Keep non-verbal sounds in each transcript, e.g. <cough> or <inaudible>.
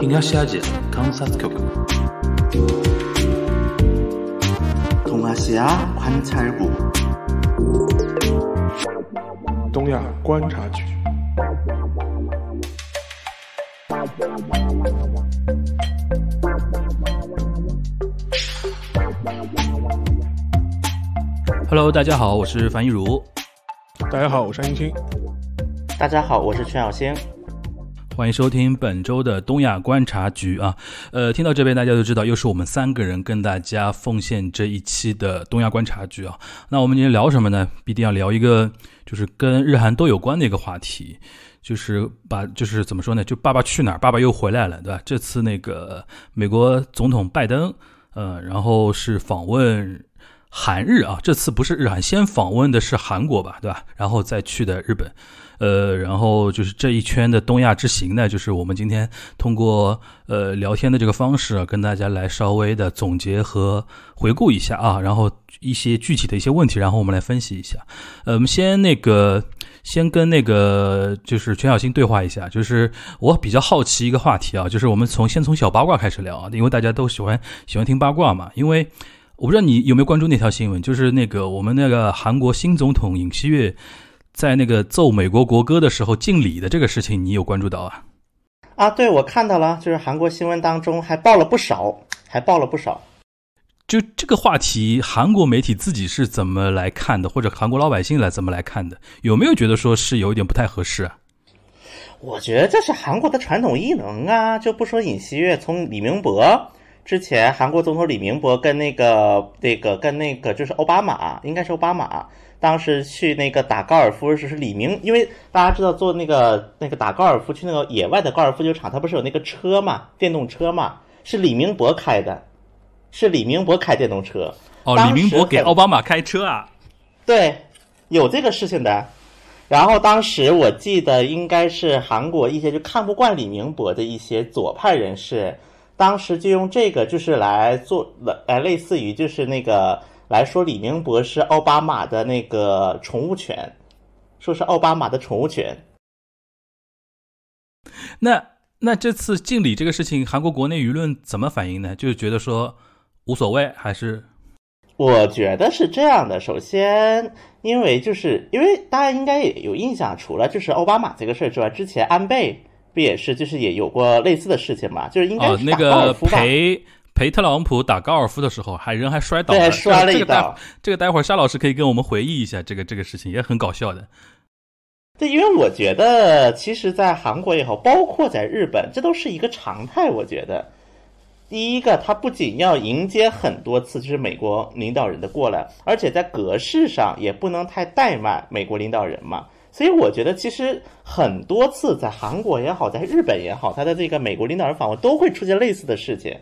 東アジア観察局 동아시아 관찰국 东亚观察局。 Hello，大家好，我是樊一茹，大家好，我是安青。大家好，我是全小星。 欢迎收听本周的东亚观察局啊。呃，听到这边大家都知道，又是我们三个人跟大家奉献这一期的东亚观察局啊。那我们今天聊什么呢？必定要聊一个就是跟日韩都有关的一个话题，就是把就是怎么说呢？就爸爸去哪儿，爸爸又回来了，对吧？这次那个美国总统拜登，呃，然后是访问。韩日啊，这次不是日韩，先访问的是韩国吧，对吧？然后再去的日本，呃，然后就是这一圈的东亚之行呢，就是我们今天通过呃聊天的这个方式啊，跟大家来稍微的总结和回顾一下啊，然后一些具体的一些问题，然后我们来分析一下。呃，我们先那个先跟那个就是全小新对话一下，就是我比较好奇一个话题啊，就是我们从先从小八卦开始聊啊，因为大家都喜欢喜欢听八卦嘛，因为。我不知道你有没有关注那条新闻，就是那个我们那个韩国新总统尹锡悦在那个奏美国国歌的时候敬礼的这个事情，你有关注到啊？啊，对，我看到了，就是韩国新闻当中还报了不少，还报了不少。就这个话题，韩国媒体自己是怎么来看的，或者韩国老百姓来怎么来看的？有没有觉得说是有一点不太合适啊？我觉得这是韩国的传统异能啊，就不说尹锡悦，从李明博。之前韩国总统李明博跟那个那个跟那个就是奥巴马，应该是奥巴马，当时去那个打高尔夫时是李明，因为大家知道做那个那个打高尔夫去那个野外的高尔夫球场，他不是有那个车嘛，电动车嘛，是李明博开的，是李明博开电动车。哦，李明博给奥巴马开车啊？对，有这个事情的。然后当时我记得应该是韩国一些就看不惯李明博的一些左派人士。当时就用这个，就是来做，来类似于就是那个来说李明博是奥巴马的那个宠物犬，说是奥巴马的宠物犬。那那这次敬礼这个事情，韩国国内舆论怎么反应呢？就是觉得说无所谓，还是？我觉得是这样的。首先，因为就是因为大家应该也有印象，除了就是奥巴马这个事儿之外，之前安倍。不也是，就是也有过类似的事情嘛？就是应该那个陪陪特朗普打高尔夫的时候，还人还摔倒了，摔了一倒。这个待会儿沙老师可以跟我们回忆一下这个这个事情，也很搞笑的。对，因为我觉得，其实，在韩国也好，包括在日本，这都是一个常态。我觉得，第一个，他不仅要迎接很多次就是美国领导人的过来，而且在格式上也不能太怠慢美国领导人嘛。所以我觉得，其实很多次在韩国也好，在日本也好，他的这个美国领导人访问都会出现类似的事情，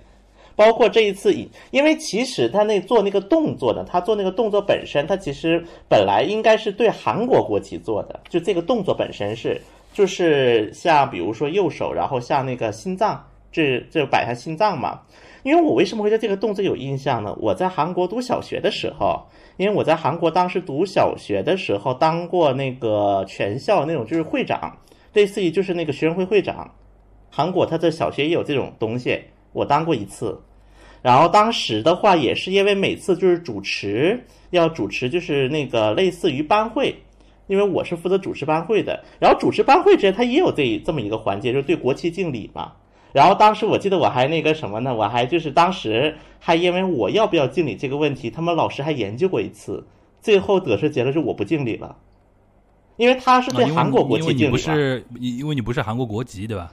包括这一次，因为其实他那做那个动作呢，他做那个动作本身，他其实本来应该是对韩国国旗做的，就这个动作本身是，就是像比如说右手，然后像那个心脏，这这摆下心脏嘛。因为我为什么会对这个动作有印象呢？我在韩国读小学的时候，因为我在韩国当时读小学的时候当过那个全校那种就是会长，类似于就是那个学生会会长。韩国他的小学也有这种东西，我当过一次。然后当时的话也是因为每次就是主持要主持就是那个类似于班会，因为我是负责主持班会的。然后主持班会之前他也有这这么一个环节，就是对国旗敬礼嘛。然后当时我记得我还那个什么呢？我还就是当时还因为我要不要敬礼这个问题，他们老师还研究过一次，最后得出结论是我不敬礼了，因为他是对韩国国旗敬礼因为你不是因为你不是韩国国籍对吧？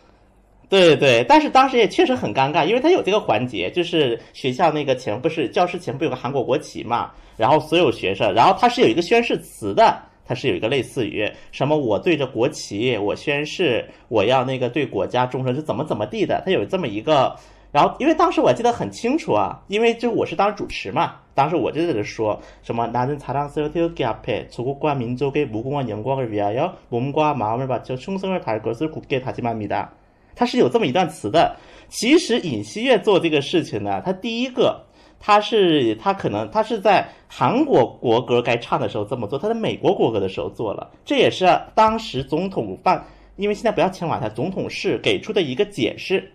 对对，但是当时也确实很尴尬，因为他有这个环节，就是学校那个前不是教室前不有个韩国国旗嘛，然后所有学生，然后他是有一个宣誓词的。它是有一个类似于什么，我对着国旗，我宣誓我要那个对国家忠诚是怎么怎么地的，它有这么一个。然后因为当时我记得很清楚啊，因为就我是当时主持嘛，当时我就在这说什么，나는사랑스러운기앞에조국과민족의무궁한영광을위하여몸과마음을바쳐충성을다할것을굳게다짐합니다 <laughs> 它是有这么一段词的。其实尹锡悦做这个事情呢，他第一个。他是他可能他是在韩国国歌该唱的时候这么做，他在美国国歌的时候做了，这也是当时总统办，因为现在不要牵挂他总统室给出的一个解释，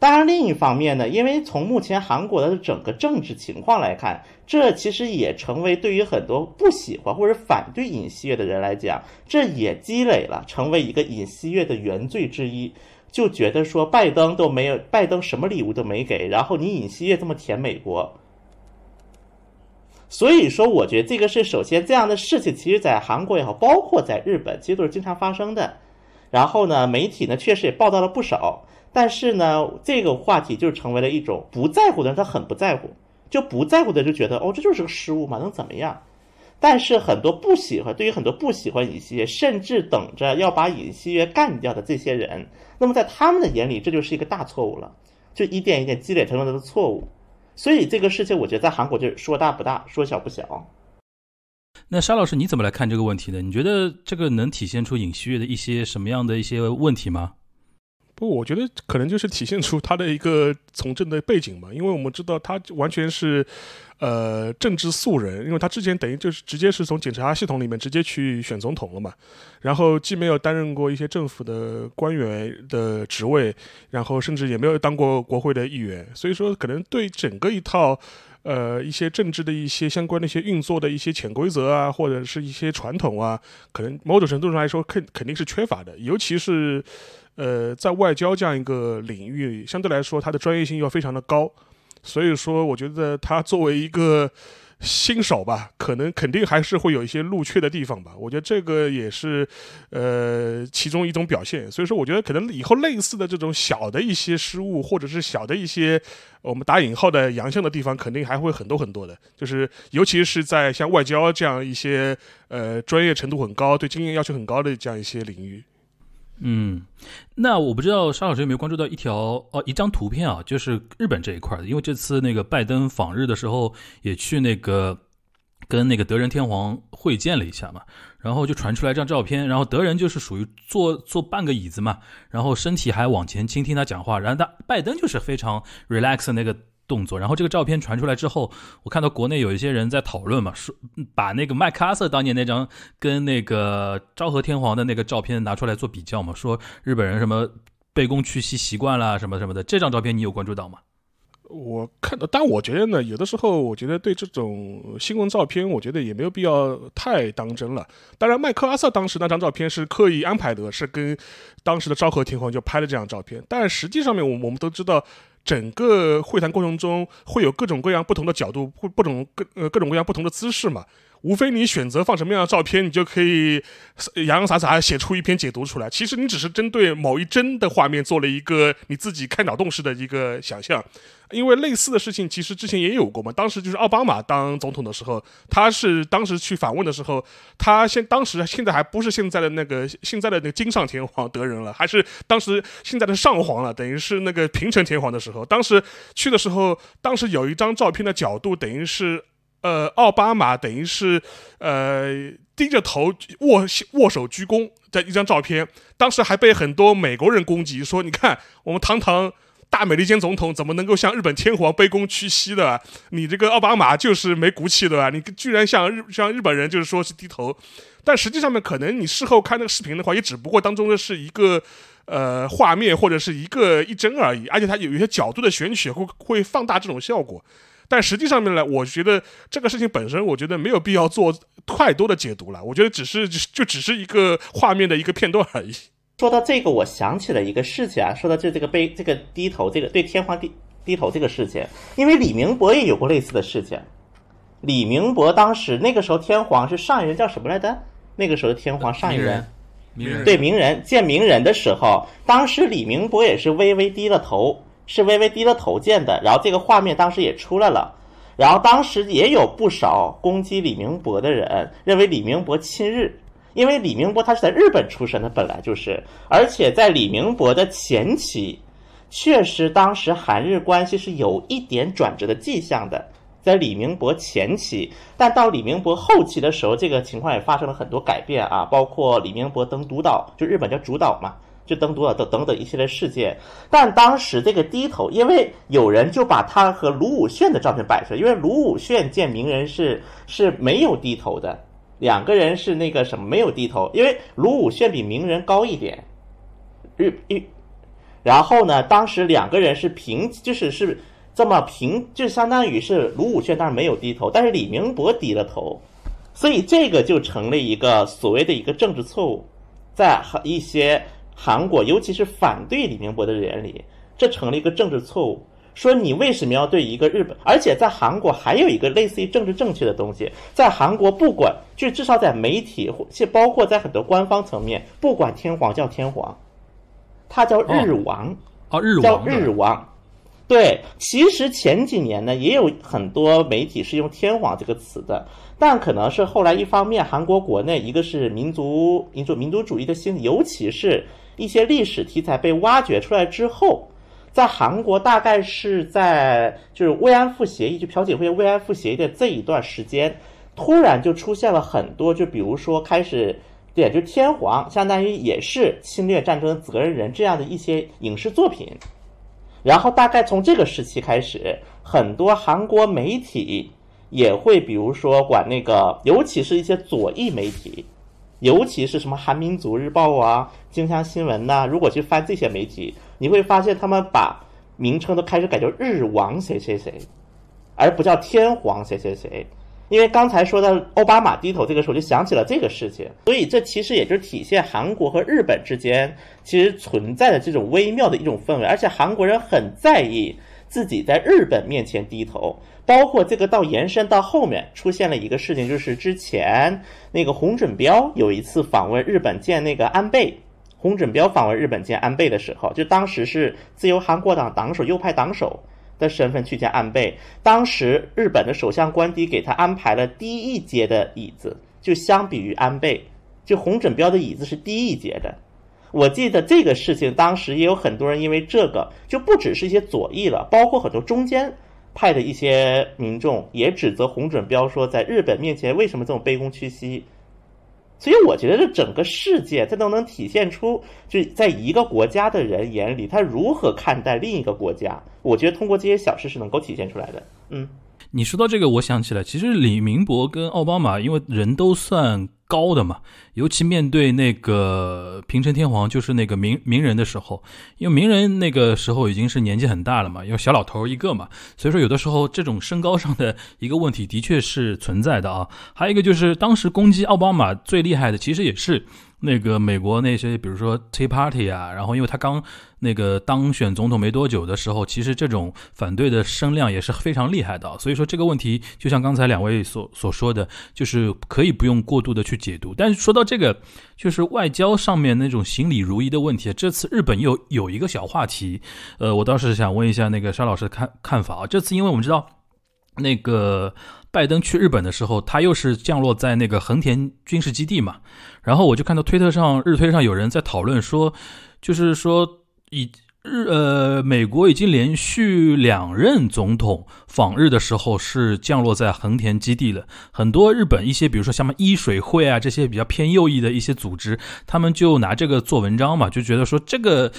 当然，另一方面呢，因为从目前韩国的整个政治情况来看，这其实也成为对于很多不喜欢或者反对尹锡悦的人来讲，这也积累了成为一个尹锡悦的原罪之一。就觉得说拜登都没有，拜登什么礼物都没给，然后你尹锡悦这么舔美国，所以说我觉得这个是首先这样的事情，其实在韩国也好，包括在日本，其实都是经常发生的。然后呢，媒体呢确实也报道了不少，但是呢，这个话题就成为了一种不在乎的人，他很不在乎，就不在乎的就觉得哦，这就是个失误嘛，能怎么样？但是很多不喜欢，对于很多不喜欢尹锡悦，甚至等着要把尹锡悦干掉的这些人。那么在他们的眼里，这就是一个大错误了，就一点一点积累成了他的错误。所以这个事情，我觉得在韩国就是说大不大，说小不小。那沙老师你怎么来看这个问题呢？你觉得这个能体现出尹锡悦的一些什么样的一些问题吗？我觉得可能就是体现出他的一个从政的背景吧，因为我们知道他完全是，呃，政治素人，因为他之前等于就是直接是从警察系统里面直接去选总统了嘛，然后既没有担任过一些政府的官员的职位，然后甚至也没有当过国会的议员，所以说可能对整个一套，呃，一些政治的一些相关的一些运作的一些潜规则啊，或者是一些传统啊，可能某种程度上来说肯肯定是缺乏的，尤其是。呃，在外交这样一个领域，相对来说，他的专业性要非常的高，所以说，我觉得他作为一个新手吧，可能肯定还是会有一些路缺的地方吧。我觉得这个也是，呃，其中一种表现。所以说，我觉得可能以后类似的这种小的一些失误，或者是小的一些我们打引号的洋相的地方，肯定还会很多很多的。就是尤其是在像外交这样一些呃专业程度很高、对经验要求很高的这样一些领域。嗯，那我不知道沙老师有没有关注到一条哦一张图片啊，就是日本这一块的，因为这次那个拜登访日的时候也去那个跟那个德仁天皇会见了一下嘛，然后就传出来一张照片，然后德仁就是属于坐坐半个椅子嘛，然后身体还往前倾听他讲话，然后他拜登就是非常 relax 那个。动作，然后这个照片传出来之后，我看到国内有一些人在讨论嘛，说把那个麦克阿瑟当年那张跟那个昭和天皇的那个照片拿出来做比较嘛，说日本人什么卑躬屈膝习惯了什么什么的，这张照片你有关注到吗？我看到，但我觉得呢，有的时候我觉得对这种新闻照片，我觉得也没有必要太当真了。当然，麦克阿瑟当时那张照片是刻意安排的，是跟当时的昭和天皇就拍了这张照片，但实际上面我我们都知道。整个会谈过程中会有各种各样不同的角度，不不种各呃各种各样不同的姿势嘛。无非你选择放什么样的照片，你就可以洋洋洒洒写出一篇解读出来。其实你只是针对某一帧的画面做了一个你自己开脑洞式的一个想象。因为类似的事情其实之前也有过嘛。当时就是奥巴马当总统的时候，他是当时去访问的时候，他现当时现在还不是现在的那个现在的那个金上天皇德仁了，还是当时现在的上皇了，等于是那个平成天皇的时候。当时去的时候，当时有一张照片的角度，等于是。呃，奥巴马等于是呃低着头握握手鞠躬的一张照片，当时还被很多美国人攻击，说你看我们堂堂大美利坚总统怎么能够向日本天皇卑躬屈膝的？你这个奥巴马就是没骨气的？你居然向日向日本人就是说是低头，但实际上面可能你事后看那个视频的话，也只不过当中的是一个呃画面或者是一个一帧而已，而且它有一些角度的选取会会放大这种效果。但实际上面呢，我觉得这个事情本身，我觉得没有必要做太多的解读了。我觉得只是就只是一个画面的一个片段而已。说到这个，我想起了一个事情啊，说到这这个背这个低头这个对天皇低低头这个事情，因为李明博也有过类似的事情。李明博当时那个时候天皇是上一任叫什么来着？那个时候的天皇上一任，名人对名人见名人的时候，当时李明博也是微微低了头。是微微低了头见的，然后这个画面当时也出来了，然后当时也有不少攻击李明博的人，认为李明博亲日，因为李明博他是在日本出生的，本来就是，而且在李明博的前期，确实当时韩日关系是有一点转折的迹象的，在李明博前期，但到李明博后期的时候，这个情况也发生了很多改变啊，包括李明博登独岛，就日本叫主岛嘛。就登多了等等等一系列事件，但当时这个低头，因为有人就把他和卢武铉的照片摆出来，因为卢武铉见名人是是没有低头的，两个人是那个什么没有低头，因为卢武铉比名人高一点，日日然后呢，当时两个人是平，就是是这么平，就相当于是卢武铉当然没有低头，但是李明博低了头，所以这个就成了一个所谓的一个政治错误，在一些韩国，尤其是反对李明博的人里，这成了一个政治错误。说你为什么要对一个日本？而且在韩国还有一个类似于政治正确的东西，在韩国不管就至少在媒体，或包括在很多官方层面，不管天皇叫天皇，他叫日王哦，日王叫日王。对，其实前几年呢，也有很多媒体是用天皇这个词的，但可能是后来一方面韩国国内一个是民族民族民族主义的兴起，尤其是一些历史题材被挖掘出来之后。在韩国，大概是在就是慰安妇协议，就朴槿惠慰安妇协议的这一段时间，突然就出现了很多，就比如说开始，对，就天皇相当于也是侵略战争责任人这样的一些影视作品，然后大概从这个时期开始，很多韩国媒体也会，比如说管那个，尤其是一些左翼媒体。尤其是什么韩民族日报啊、京香新闻呐，如果去翻这些媒体，你会发现他们把名称都开始改叫日王谁谁谁，而不叫天皇谁谁谁。因为刚才说到奥巴马低头这个时候，就想起了这个事情，所以这其实也就体现韩国和日本之间其实存在的这种微妙的一种氛围，而且韩国人很在意自己在日本面前低头。包括这个到延伸到后面出现了一个事情，就是之前那个洪准标有一次访问日本见那个安倍，洪准标访问日本见安倍的时候，就当时是自由韩国党党首右派党首的身份去见安倍，当时日本的首相官邸给他安排了低一阶的椅子，就相比于安倍，就洪准标的椅子是低一阶的。我记得这个事情当时也有很多人因为这个，就不只是一些左翼了，包括很多中间。派的一些民众也指责洪准彪说，在日本面前为什么这么卑躬屈膝？所以我觉得这整个世界，它都能体现出，就在一个国家的人眼里，他如何看待另一个国家。我觉得通过这些小事是能够体现出来的。嗯，你说到这个，我想起来，其实李明博跟奥巴马，因为人都算。高的嘛，尤其面对那个平成天皇，就是那个名名人的时候，因为名人那个时候已经是年纪很大了嘛，因为小老头一个嘛，所以说有的时候这种身高上的一个问题的确是存在的啊。还有一个就是当时攻击奥巴马最厉害的，其实也是。那个美国那些，比如说 Tea Party 啊，然后因为他刚那个当选总统没多久的时候，其实这种反对的声量也是非常厉害的。所以说这个问题，就像刚才两位所所说的，就是可以不用过度的去解读。但是说到这个，就是外交上面那种行礼如仪的问题，这次日本又有一个小话题，呃，我倒是想问一下那个沙老师看看法啊。这次因为我们知道那个。拜登去日本的时候，他又是降落在那个横田军事基地嘛，然后我就看到推特上日推上有人在讨论说，就是说以日呃美国已经连续两任总统访日的时候是降落在横田基地了，很多日本一些比如说像么医水会啊这些比较偏右翼的一些组织，他们就拿这个做文章嘛，就觉得说这个。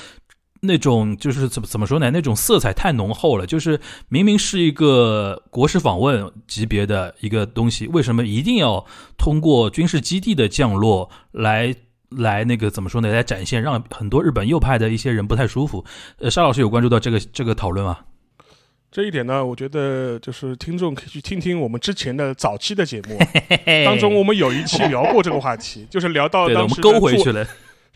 那种就是怎么怎么说呢？那种色彩太浓厚了。就是明明是一个国事访问级别的一个东西，为什么一定要通过军事基地的降落来来那个怎么说呢？来展现，让很多日本右派的一些人不太舒服。呃，沙老师有关注到这个这个讨论吗？这一点呢，我觉得就是听众可以去听听我们之前的早期的节目当中，我们有一期聊过这个话题，<laughs> 就是聊到当时勾回去了。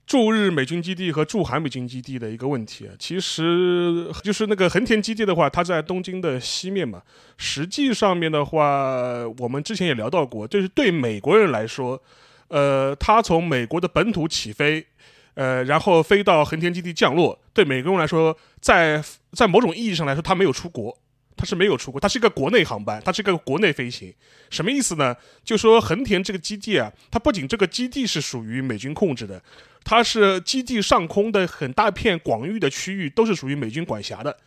驻日美军基地和驻韩美军基地的一个问题啊，其实就是那个横田基地的话，它在东京的西面嘛。实际上面的话，我们之前也聊到过，就是对美国人来说，呃，他从美国的本土起飞，呃，然后飞到横田基地降落，对美国人来说，在在某种意义上来说，他没有出国。它是没有出国，它是一个国内航班，它是一个国内飞行，什么意思呢？就说横田这个基地啊，它不仅这个基地是属于美军控制的，它是基地上空的很大片广域的区域都是属于美军管辖的，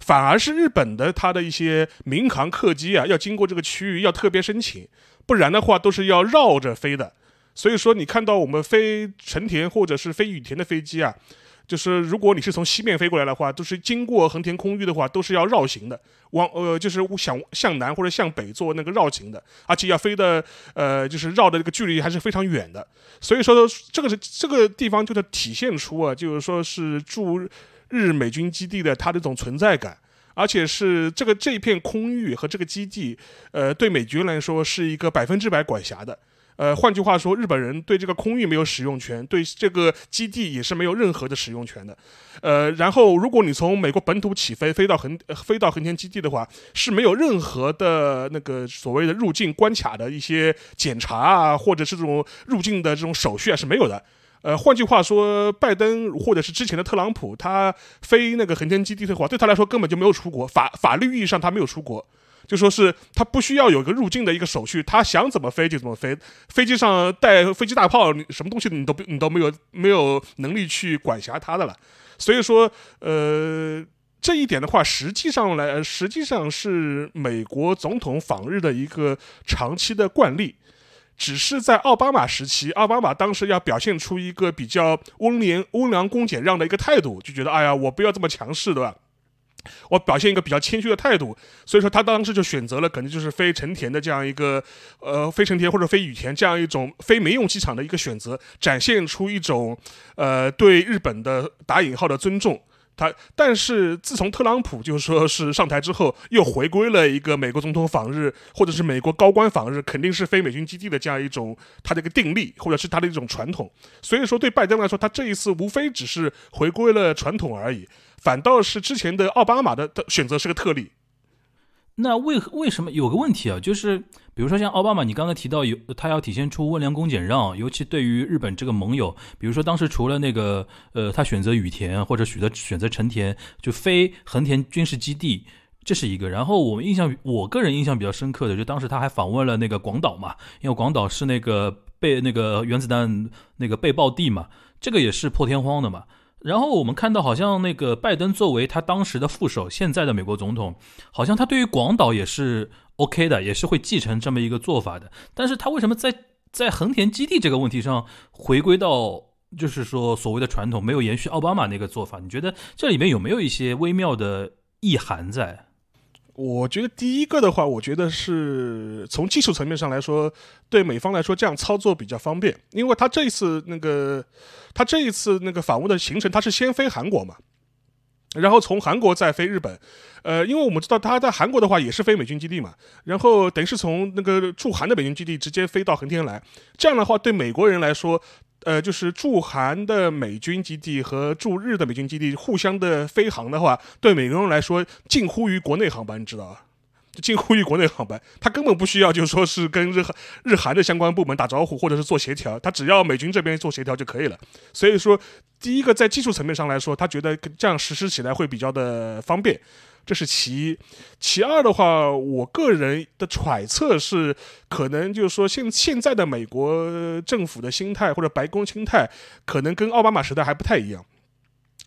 反而是日本的它的一些民航客机啊，要经过这个区域要特别申请，不然的话都是要绕着飞的。所以说你看到我们飞成田或者是飞羽田的飞机啊。就是如果你是从西面飞过来的话，都是经过横田空域的话，都是要绕行的，往呃就是想向南或者向北做那个绕行的，而且要飞的呃就是绕的这个距离还是非常远的。所以说这个是这个地方就是体现出啊，就是说是驻日美军基地的它这种存在感。而且是这个这片空域和这个基地，呃，对美军来说是一个百分之百管辖的。呃，换句话说，日本人对这个空域没有使用权，对这个基地也是没有任何的使用权的。呃，然后如果你从美国本土起飞，飞到横飞到横田基地的话，是没有任何的那个所谓的入境关卡的一些检查啊，或者是这种入境的这种手续啊是没有的。呃，换句话说，拜登或者是之前的特朗普，他飞那个横田基地的话，对他来说根本就没有出国，法法律意义上他没有出国。就说是他不需要有个入境的一个手续，他想怎么飞就怎么飞。飞机上带飞机大炮，你什么东西你都你都没有没有能力去管辖他的了。所以说，呃，这一点的话，实际上来实际上是美国总统访日的一个长期的惯例，只是在奥巴马时期，奥巴马当时要表现出一个比较温良温良恭俭让的一个态度，就觉得哎呀，我不要这么强势，对吧？我表现一个比较谦虚的态度，所以说他当时就选择了可能就是飞成田的这样一个，呃，飞成田或者飞羽田这样一种非民用机场的一个选择，展现出一种，呃，对日本的打引号的尊重。他但是自从特朗普就是说是上台之后，又回归了一个美国总统访日或者是美国高官访日肯定是非美军基地的这样一种他的一个定力，或者是他的一种传统。所以说对拜登来说，他这一次无非只是回归了传统而已。反倒是之前的奥巴马的选择是个特例。那为为什么有个问题啊？就是比如说像奥巴马，你刚才提到有他要体现出温良恭俭让，尤其对于日本这个盟友，比如说当时除了那个呃，他选择羽田或者选择选择成田，就飞横田军事基地，这是一个。然后我们印象，我个人印象比较深刻的，就当时他还访问了那个广岛嘛，因为广岛是那个被那个原子弹那个被爆地嘛，这个也是破天荒的嘛。然后我们看到，好像那个拜登作为他当时的副手，现在的美国总统，好像他对于广岛也是 OK 的，也是会继承这么一个做法的。但是他为什么在在横田基地这个问题上回归到就是说所谓的传统，没有延续奥巴马那个做法？你觉得这里面有没有一些微妙的意涵在？我觉得第一个的话，我觉得是从技术层面上来说，对美方来说这样操作比较方便，因为他这一次那个，他这一次那个访问的行程，他是先飞韩国嘛，然后从韩国再飞日本，呃，因为我们知道他在韩国的话也是飞美军基地嘛，然后等于是从那个驻韩的美军基地直接飞到横天来，这样的话对美国人来说。呃，就是驻韩的美军基地和驻日的美军基地互相的飞航的话，对美国人来说近乎于国内航班，你知道吧？近乎于国内航班，他根本不需要，就是说是跟日韩日韩的相关部门打招呼，或者是做协调，他只要美军这边做协调就可以了。所以说，第一个在技术层面上来说，他觉得这样实施起来会比较的方便。这是其一，其二的话，我个人的揣测是，可能就是说现现在的美国政府的心态或者白宫心态，可能跟奥巴马时代还不太一样。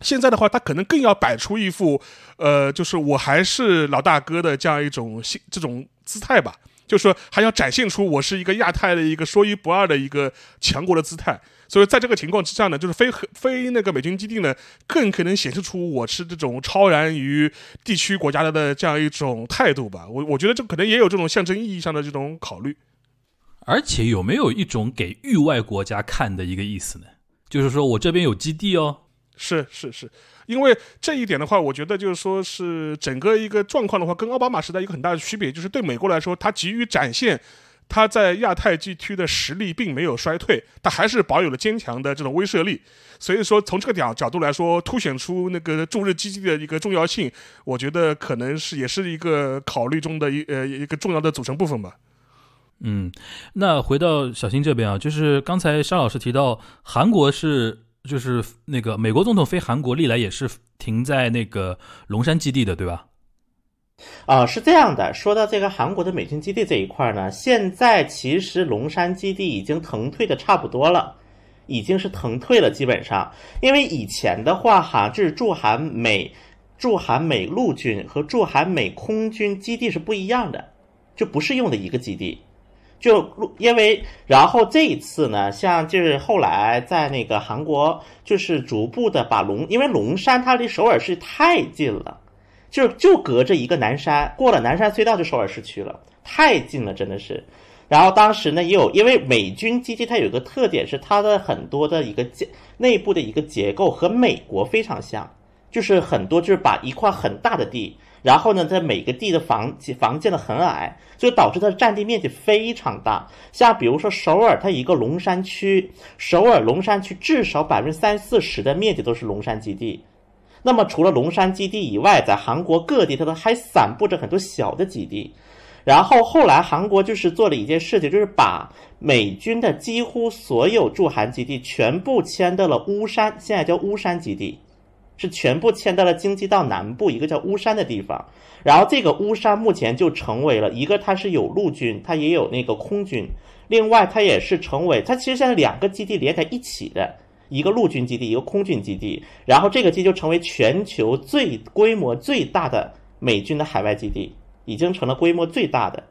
现在的话，他可能更要摆出一副，呃，就是我还是老大哥的这样一种心这种姿态吧，就是说还要展现出我是一个亚太的一个说一不二的一个强国的姿态。所以在这个情况之下呢，就是非非那个美军基地呢，更可能显示出我是这种超然于地区国家的的这样一种态度吧。我我觉得这可能也有这种象征意义上的这种考虑。而且有没有一种给域外国家看的一个意思呢？就是说我这边有基地哦。是是是，因为这一点的话，我觉得就是说是整个一个状况的话，跟奥巴马时代一个很大的区别，就是对美国来说，它急于展现。他在亚太地区的实力并没有衰退，他还是保有了坚强的这种威慑力。所以说，从这个角角度来说，凸显出那个驻日基地的一个重要性，我觉得可能是也是一个考虑中的一呃一个重要的组成部分吧。嗯，那回到小新这边啊，就是刚才沙老师提到，韩国是就是那个美国总统飞韩国，历来也是停在那个龙山基地的，对吧？啊，是这样的。说到这个韩国的美军基地这一块呢，现在其实龙山基地已经腾退的差不多了，已经是腾退了，基本上。因为以前的话，哈，这是驻韩美驻韩美陆军和驻韩美空军基地是不一样的，就不是用的一个基地。就因为然后这一次呢，像就是后来在那个韩国，就是逐步的把龙，因为龙山它离首尔市太近了。就就隔着一个南山，过了南山隧道就首尔市区了，太近了，真的是。然后当时呢，也有因为美军基地它有一个特点是它的很多的一个结内部的一个结构和美国非常像，就是很多就是把一块很大的地，然后呢，在每个地的房房建的很矮，就导致它的占地面积非常大。像比如说首尔，它一个龙山区，首尔龙山区至少百分之三四十的面积都是龙山基地。那么除了龙山基地以外，在韩国各地它都还散布着很多小的基地。然后后来韩国就是做了一件事情，就是把美军的几乎所有驻韩基地全部迁到了乌山，现在叫乌山基地，是全部迁到了京畿道南部一个叫乌山的地方。然后这个乌山目前就成为了一个，它是有陆军，它也有那个空军，另外它也是成为它其实现在两个基地连在一起的一个陆军基地，一个空军基地。然后这个基地就成为全球最规模最大的美军的海外基地。已经成了规模最大的，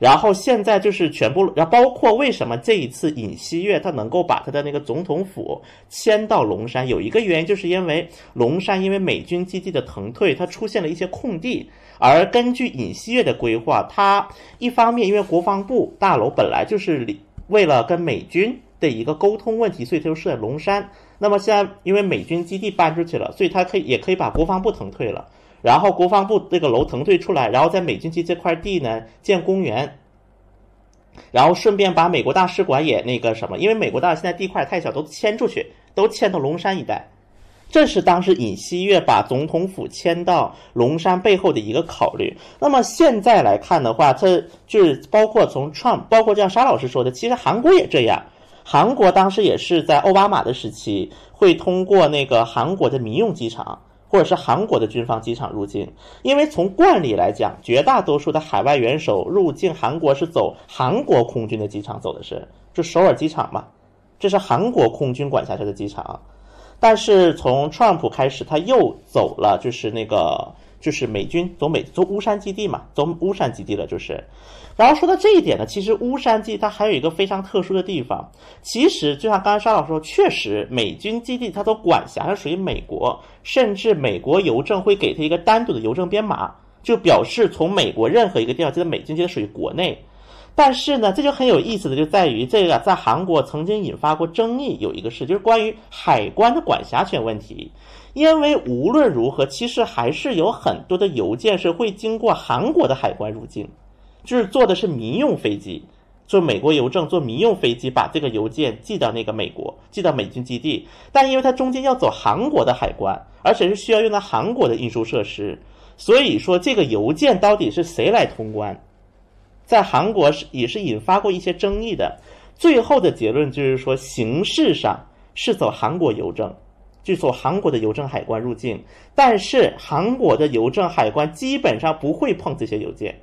然后现在就是全部，然后包括为什么这一次尹锡悦他能够把他的那个总统府迁到龙山，有一个原因就是因为龙山因为美军基地的腾退，它出现了一些空地，而根据尹锡悦的规划，他一方面因为国防部大楼本来就是为了跟美军的一个沟通问题，所以他就设在龙山。那么现在因为美军基地搬出去了，所以他可以也可以把国防部腾退了。然后国防部这个楼腾退出来，然后在美军基这块地呢建公园，然后顺便把美国大使馆也那个什么，因为美国大使现在地块太小，都迁出去，都迁到龙山一带。这是当时尹锡悦把总统府迁到龙山背后的一个考虑。那么现在来看的话，他就是包括从创，包括像沙老师说的，其实韩国也这样。韩国当时也是在奥巴马的时期，会通过那个韩国的民用机场。或者是韩国的军方机场入境，因为从惯例来讲，绝大多数的海外元首入境韩国是走韩国空军的机场走的是，就首尔机场嘛，这是韩国空军管辖下的机场。但是从 Trump 开始，他又走了，就是那个就是美军走美走乌山基地嘛，走乌山基地了，就是。然后说到这一点呢，其实乌山基地它还有一个非常特殊的地方。其实就像刚才沙老师说，确实美军基地它都管辖，是属于美国，甚至美国邮政会给它一个单独的邮政编码，就表示从美国任何一个地方，这个美军基地属于国内。但是呢，这就很有意思的就在于这个在韩国曾经引发过争议，有一个事就是关于海关的管辖权问题。因为无论如何，其实还是有很多的邮件是会经过韩国的海关入境。就是坐的是民用飞机，坐美国邮政坐民用飞机把这个邮件寄到那个美国，寄到美军基地。但因为它中间要走韩国的海关，而且是需要用到韩国的运输设施，所以说这个邮件到底是谁来通关，在韩国是也是引发过一些争议的。最后的结论就是说，形式上是走韩国邮政，去做韩国的邮政海关入境，但是韩国的邮政海关基本上不会碰这些邮件。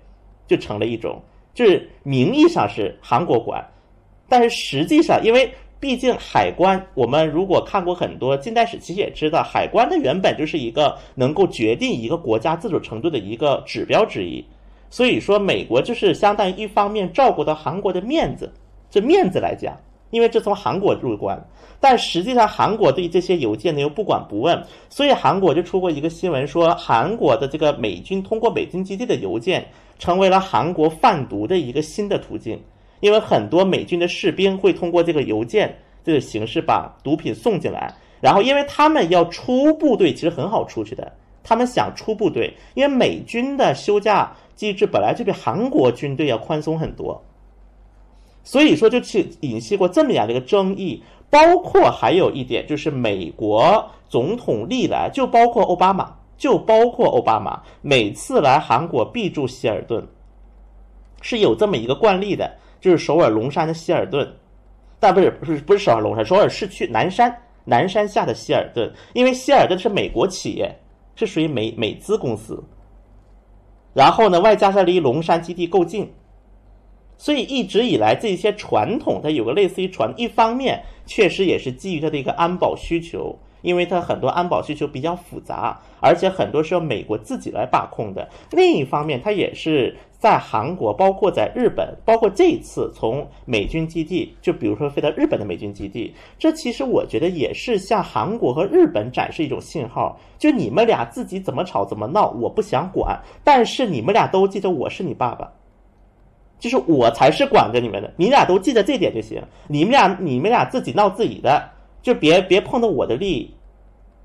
就成了一种，就是名义上是韩国管，但是实际上，因为毕竟海关，我们如果看过很多近代史，其实也知道，海关的原本就是一个能够决定一个国家自主程度的一个指标之一。所以说，美国就是相当于一方面照顾到韩国的面子，这面子来讲，因为这从韩国入关，但实际上韩国对这些邮件呢又不管不问，所以韩国就出过一个新闻说，韩国的这个美军通过美军基地的邮件。成为了韩国贩毒的一个新的途径，因为很多美军的士兵会通过这个邮件这个形式把毒品送进来，然后因为他们要出部队，其实很好出去的，他们想出部队，因为美军的休假机制本来就比韩国军队要宽松很多，所以说就去引起过这么样的一个争议，包括还有一点就是美国总统历来就包括奥巴马。就包括奥巴马每次来韩国必住希尔顿，是有这么一个惯例的，就是首尔龙山的希尔顿，但不是不是不是首尔龙山，首尔市区南山南山下的希尔顿，因为希尔顿是美国企业，是属于美美资公司，然后呢，外加上离龙山基地够近，所以一直以来这些传统它有个类似于传，一方面确实也是基于它的一个安保需求。因为它很多安保需求比较复杂，而且很多是由美国自己来把控的。另一方面，它也是在韩国，包括在日本，包括这一次从美军基地，就比如说飞到日本的美军基地，这其实我觉得也是向韩国和日本展示一种信号，就你们俩自己怎么吵怎么闹，我不想管，但是你们俩都记得我是你爸爸，就是我才是管着你们的，你俩都记得这点就行。你们俩你们俩自己闹自己的，就别别碰到我的利益。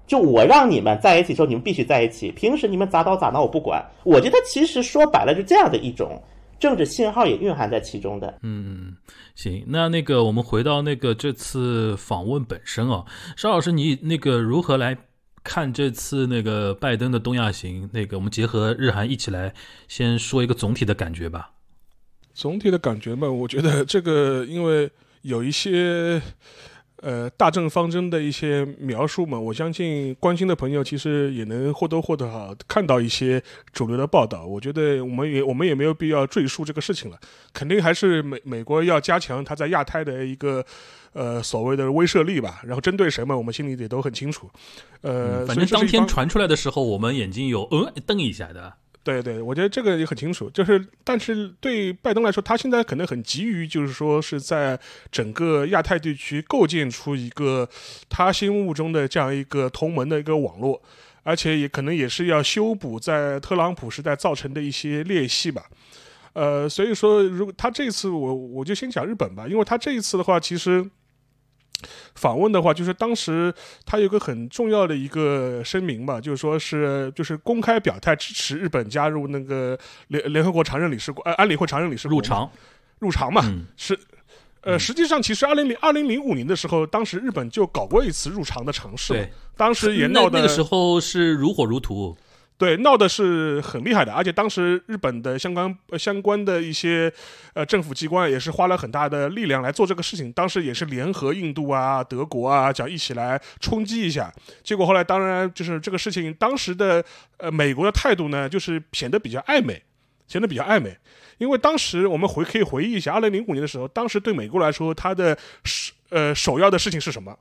就我让你们在一起时候，你们必须在一起，平时你们咋倒咋闹我不管。我觉得其实说白了就这样的一种政治信号也蕴含在其中的。嗯，行，那那个我们回到那个这次访问本身啊，邵老师，你那个如何来？看这次那个拜登的东亚行，那个我们结合日韩一起来先说一个总体的感觉吧。总体的感觉嘛，我觉得这个因为有一些呃大政方针的一些描述嘛，我相信关心的朋友其实也能或多或少看到一些主流的报道。我觉得我们也我们也没有必要赘述这个事情了，肯定还是美美国要加强它在亚太的一个。呃，所谓的威慑力吧，然后针对谁嘛，我们心里也都很清楚。呃，反正当天传出来的时候，我们眼睛有嗯瞪一下的。对对，我觉得这个也很清楚。就是，但是对拜登来说，他现在可能很急于，就是说是在整个亚太地区构建出一个他心目中的这样一个同盟的一个网络，而且也可能也是要修补在特朗普时代造成的一些裂隙吧。呃，所以说，如果他这次，我我就先讲日本吧，因为他这一次的话，其实。访问的话，就是当时他有个很重要的一个声明吧，就是说是就是公开表态支持日本加入那个联联合国常任理事国，呃，安理会常任理事国入常，入常嘛，是，呃，实际上其实二零零二零零五年的时候，当时日本就搞过一次入常的尝试，对，当时也闹的那个时候是如火如荼。对，闹的是很厉害的，而且当时日本的相关相关的一些呃政府机关也是花了很大的力量来做这个事情，当时也是联合印度啊、德国啊，讲一起来冲击一下。结果后来当然就是这个事情，当时的呃美国的态度呢，就是显得比较暧昧，显得比较暧昧，因为当时我们回可以回忆一下，二零零五年的时候，当时对美国来说，它的首呃首要的事情是什么？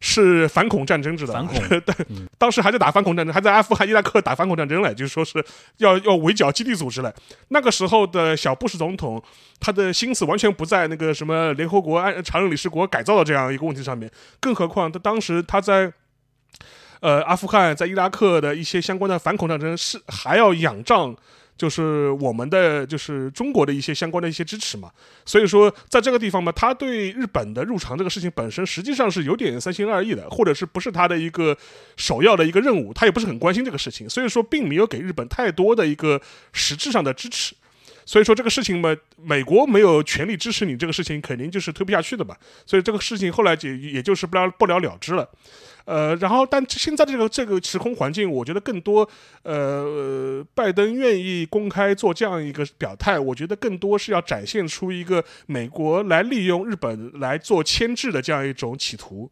是反恐战争，知道反恐，<laughs> 对，当时还在打反恐战争，还在阿富汗、伊拉克打反恐战争嘞，就是说是要要围剿基地组织嘞。那个时候的小布什总统，他的心思完全不在那个什么联合国安常任理事国改造的这样一个问题上面，更何况他当时他在，呃，阿富汗、在伊拉克的一些相关的反恐战争是还要仰仗。就是我们的，就是中国的一些相关的一些支持嘛，所以说在这个地方嘛，他对日本的入场这个事情本身实际上是有点三心二意的，或者是不是他的一个首要的一个任务，他也不是很关心这个事情，所以说并没有给日本太多的一个实质上的支持。所以说这个事情嘛，美国没有全力支持你这个事情，肯定就是推不下去的嘛。所以这个事情后来也也就是不了不了了之了。呃，然后但现在这个这个时空环境，我觉得更多，呃，拜登愿意公开做这样一个表态，我觉得更多是要展现出一个美国来利用日本来做牵制的这样一种企图。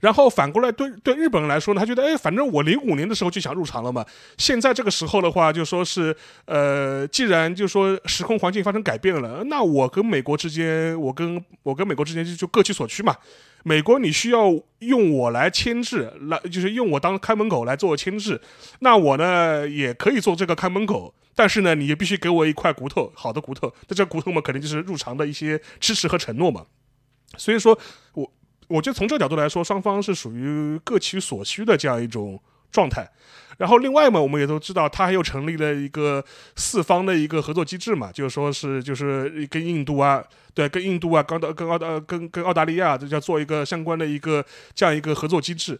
然后反过来对对日本人来说呢，他觉得哎，反正我零五年的时候就想入场了嘛，现在这个时候的话，就说是呃，既然就说时空环境发生改变了，那我跟美国之间，我跟我跟美国之间就就各取所需嘛。美国你需要用我来牵制，来就是用我当看门狗来做牵制，那我呢也可以做这个看门狗，但是呢，你也必须给我一块骨头，好的骨头，那这骨头嘛，肯定就是入场的一些支持和承诺嘛。所以说我。我觉得从这个角度来说，双方是属于各取所需的这样一种状态。然后另外嘛，我们也都知道，他又成立了一个四方的一个合作机制嘛，就是说是就是跟印度啊，对，跟印度啊，跟跟澳大跟跟澳大利亚，这叫做一个相关的一个这样一个合作机制。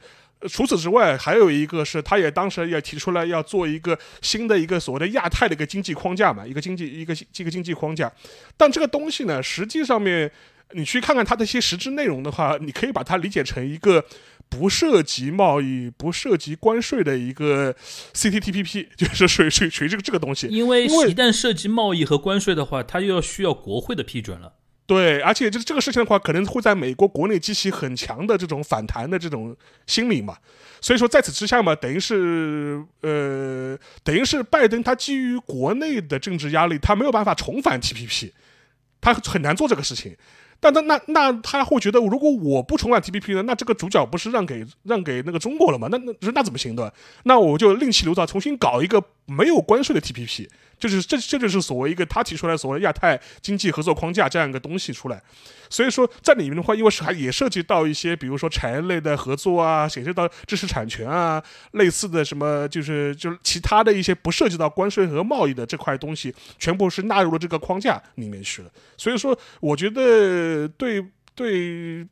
除此之外，还有一个是，他也当时也提出来要做一个新的一个所谓的亚太的一个经济框架嘛，一个经济一个这个经济框架。但这个东西呢，实际上面。你去看看它的一些实质内容的话，你可以把它理解成一个不涉及贸易、不涉及关税的一个 CTTPP，<laughs> 就是属于属于属于这个这个东西。因为一旦涉及贸易和关税的话，它又要需要国会的批准了。对，而且就是这个事情的话，可能会在美国国内激起很强的这种反弹的这种心理嘛。所以说，在此之下嘛，等于是呃，等于是拜登他基于国内的政治压力，他没有办法重返 TPP，他很难做这个事情。但他那那他会觉得，如果我不重返 T P P 呢？那这个主角不是让给让给那个中国了吗？那那那怎么行的？那我就另起炉灶，重新搞一个没有关税的 T P P 就是这这就是所谓一个他提出来所谓亚太经济合作框架这样一个东西出来，所以说在里面的话，因为是还也涉及到一些，比如说产业类的合作啊，涉及到知识产权啊，类似的什么，就是就是其他的一些不涉及到关税和贸易的这块东西，全部是纳入了这个框架里面去了。所以说，我觉得对对。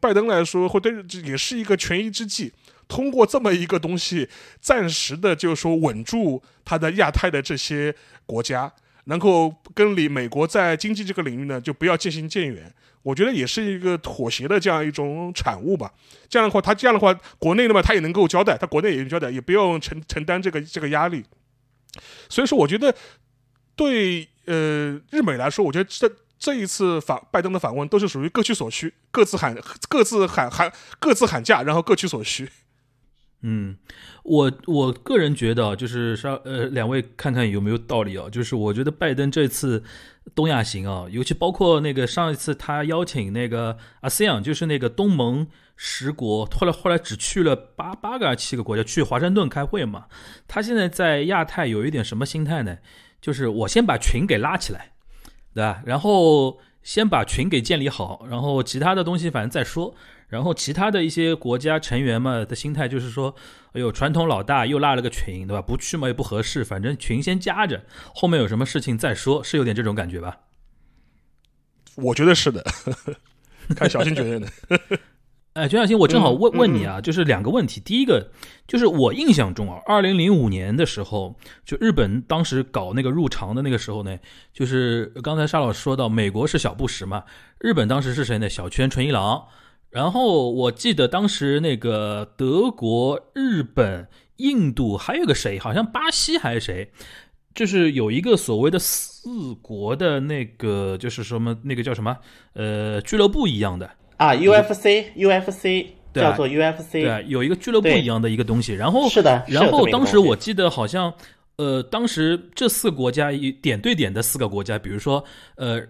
拜登来说，或对也是一个权宜之计。通过这么一个东西，暂时的就是说稳住他的亚太的这些国家，能够跟你美国在经济这个领域呢，就不要渐行渐远。我觉得也是一个妥协的这样一种产物吧。这样的话，他这样的话，国内的嘛，他也能够交代，他国内也能交代，也不用承承担这个这个压力。所以说，我觉得对呃日美来说，我觉得这这一次访拜登的访问都是属于各取所需，各自喊各自喊喊各自喊价，然后各取所需。嗯，我我个人觉得，就是稍呃，两位看看有没有道理啊？就是我觉得拜登这次东亚行啊，尤其包括那个上一次他邀请那个阿斯扬，就是那个东盟十国，后来后来只去了八八个七个国家，去华盛顿开会嘛。他现在在亚太有一点什么心态呢？就是我先把群给拉起来，对吧？然后先把群给建立好，然后其他的东西反正再说。然后其他的一些国家成员嘛的心态就是说，哎呦，传统老大又拉了个群，对吧？不去嘛也不合适，反正群先加着，后面有什么事情再说，是有点这种感觉吧？我觉得是的，<laughs> 看小新觉得呢？<laughs> 哎，全小新，我正好问问你啊，就是两个问题。第一个就是我印象中啊，二零零五年的时候，就日本当时搞那个入常的那个时候呢，就是刚才沙老师说到，美国是小布什嘛，日本当时是谁呢？小泉纯一郎。然后我记得当时那个德国、日本、印度还有个谁，好像巴西还是谁，就是有一个所谓的四国的那个，就是什么那个叫什么呃俱乐部一样的啊，UFC，UFC 叫做 UFC，对，有一个俱乐部一样的一个东西。然后是的，然后当时我记得好像呃，当时这四个国家一点对点的四个国家，比如说呃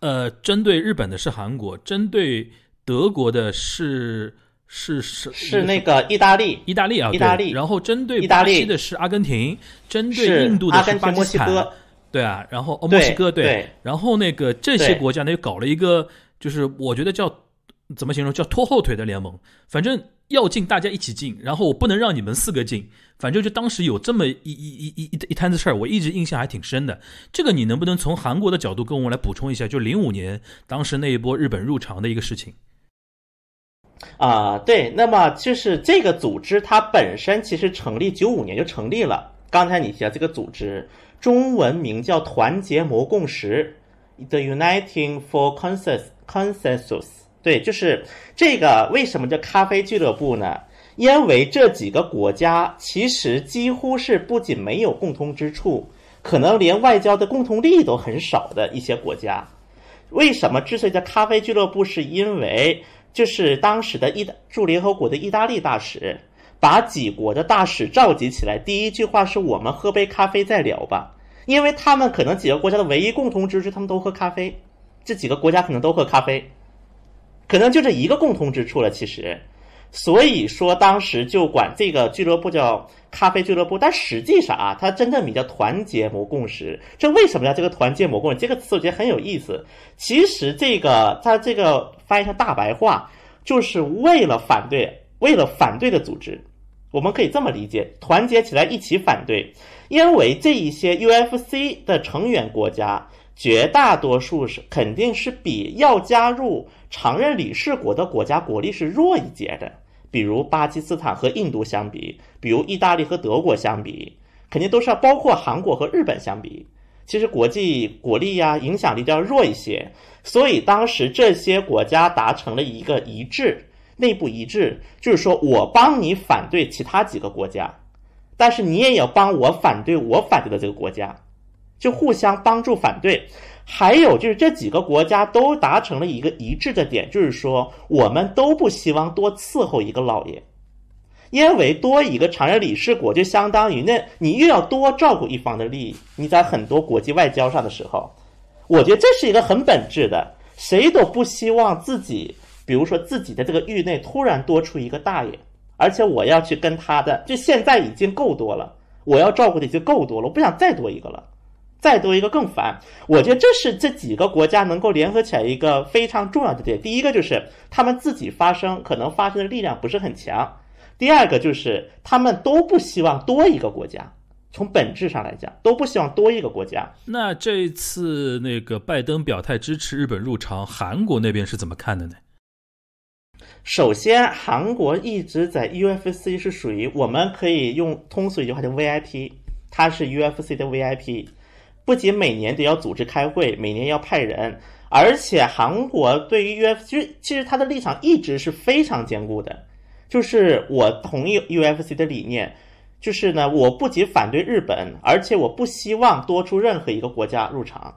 呃，针对日本的是韩国，针对。德国的是是是是那个意大利，意大利啊，意大利。然后针对巴西的是阿根廷，针对印度的是巴基斯坦，对啊。然后墨西哥对，然后那个这些国家呢又搞了一个，就是我觉得叫怎么形容，叫拖后腿的联盟。反正要进大家一起进，然后我不能让你们四个进。反正就当时有这么一一一一一一摊子事儿，我一直印象还挺深的。这个你能不能从韩国的角度跟我来补充一下？就零五年当时那一波日本入场的一个事情。啊，对，那么就是这个组织，它本身其实成立九五年就成立了。刚才你提到这个组织，中文名叫团结谋共识，The Uniting for Consensus。对，就是这个。为什么叫咖啡俱乐部呢？因为这几个国家其实几乎是不仅没有共通之处，可能连外交的共同利益都很少的一些国家。为什么之所以叫咖啡俱乐部？是因为就是当时的意大驻联合国的意大利大使，把几国的大使召集起来，第一句话是我们喝杯咖啡再聊吧，因为他们可能几个国家的唯一共同之处，他们都喝咖啡，这几个国家可能都喝咖啡，可能就这一个共同之处了，其实。所以说，当时就管这个俱乐部叫咖啡俱乐部，但实际上啊，它真正名叫团结谋共识。这为什么叫这个团结谋共识？这个词我觉得很有意思。其实这个它这个翻译成大白话，就是为了反对，为了反对的组织。我们可以这么理解：团结起来一起反对，因为这一些 UFC 的成员国家，绝大多数是肯定是比要加入常任理事国的国家国力是弱一截的。比如巴基斯坦和印度相比，比如意大利和德国相比，肯定都是要包括韩国和日本相比，其实国际国力呀、影响力都要弱一些。所以当时这些国家达成了一个一致，内部一致，就是说我帮你反对其他几个国家，但是你也要帮我反对我反对的这个国家，就互相帮助反对。还有就是这几个国家都达成了一个一致的点，就是说我们都不希望多伺候一个老爷，因为多一个常任理事国就相当于那你又要多照顾一方的利益。你在很多国际外交上的时候，我觉得这是一个很本质的，谁都不希望自己，比如说自己的这个域内突然多出一个大爷，而且我要去跟他的，就现在已经够多了，我要照顾的已经够多了，我不想再多一个了。再多一个更烦，我觉得这是这几个国家能够联合起来一个非常重要的点。第一个就是他们自己发声，可能发声的力量不是很强；第二个就是他们都不希望多一个国家，从本质上来讲都不希望多一个国家。那这次那个拜登表态支持日本入场，韩国那边是怎么看的呢？首先，韩国一直在 UFC 是属于我们可以用通俗一句话叫 VIP，它是 UFC 的 VIP，不仅每年都要组织开会，每年要派人，而且韩国对于 UFC 其实其实它的立场一直是非常坚固的，就是我同意 UFC 的理念，就是呢，我不仅反对日本，而且我不希望多出任何一个国家入场。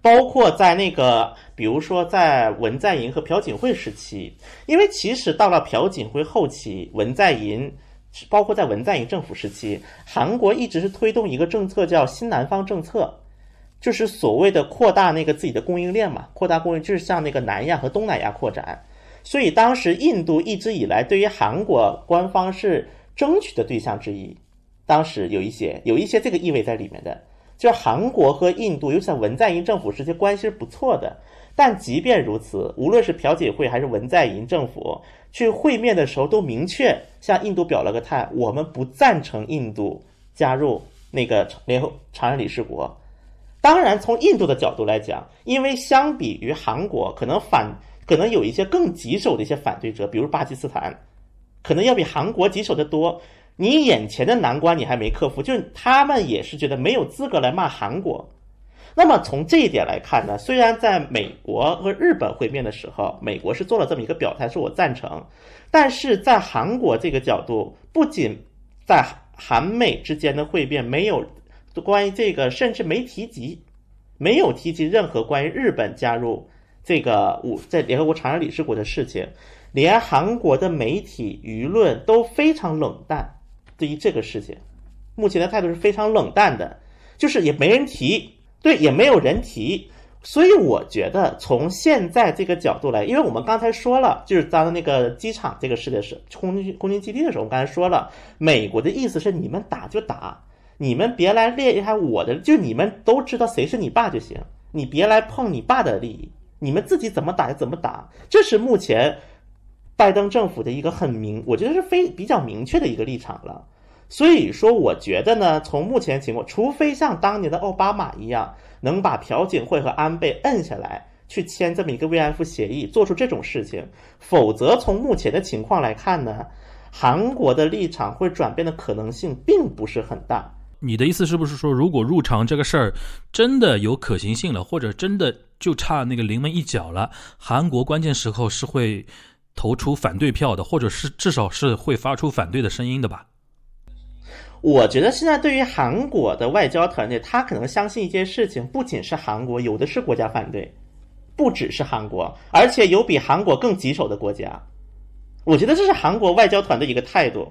包括在那个，比如说在文在寅和朴槿惠时期，因为其实到了朴槿惠后期，文在寅，包括在文在寅政府时期，韩国一直是推动一个政策叫新南方政策，就是所谓的扩大那个自己的供应链嘛，扩大供应就是向那个南亚和东南亚扩展。所以当时印度一直以来对于韩国官方是争取的对象之一，当时有一些有一些这个意味在里面的。就是韩国和印度，尤其在文在寅政府时期关系是不错的。但即便如此，无论是朴槿惠还是文在寅政府去会面的时候，都明确向印度表了个态：我们不赞成印度加入那个联合常任理事国。当然，从印度的角度来讲，因为相比于韩国，可能反可能有一些更棘手的一些反对者，比如巴基斯坦，可能要比韩国棘手的多。你眼前的难关你还没克服，就是他们也是觉得没有资格来骂韩国。那么从这一点来看呢，虽然在美国和日本会面的时候，美国是做了这么一个表态，说我赞成，但是在韩国这个角度，不仅在韩美之间的会面没有关于这个，甚至没提及，没有提及任何关于日本加入这个五在联合国常任理事国的事情，连韩国的媒体舆论都非常冷淡。对于这个事情，目前的态度是非常冷淡的，就是也没人提，对，也没有人提，所以我觉得从现在这个角度来，因为我们刚才说了，就是当那个机场这个事的时空军空军基地的时候，我刚才说了，美国的意思是你们打就打，你们别来厉害我的，就你们都知道谁是你爸就行，你别来碰你爸的利益，你们自己怎么打就怎么打，这是目前。拜登政府的一个很明，我觉得是非比较明确的一个立场了。所以说，我觉得呢，从目前情况，除非像当年的奥巴马一样，能把朴槿惠和安倍摁下来，去签这么一个慰安妇协议，做出这种事情，否则从目前的情况来看呢，韩国的立场会转变的可能性并不是很大。你的意思是不是说，如果入场这个事儿真的有可行性了，或者真的就差那个临门一脚了，韩国关键时候是会？投出反对票的，或者是至少是会发出反对的声音的吧。我觉得现在对于韩国的外交团队，他可能相信一件事情，不仅是韩国，有的是国家反对，不只是韩国，而且有比韩国更棘手的国家。我觉得这是韩国外交团的一个态度。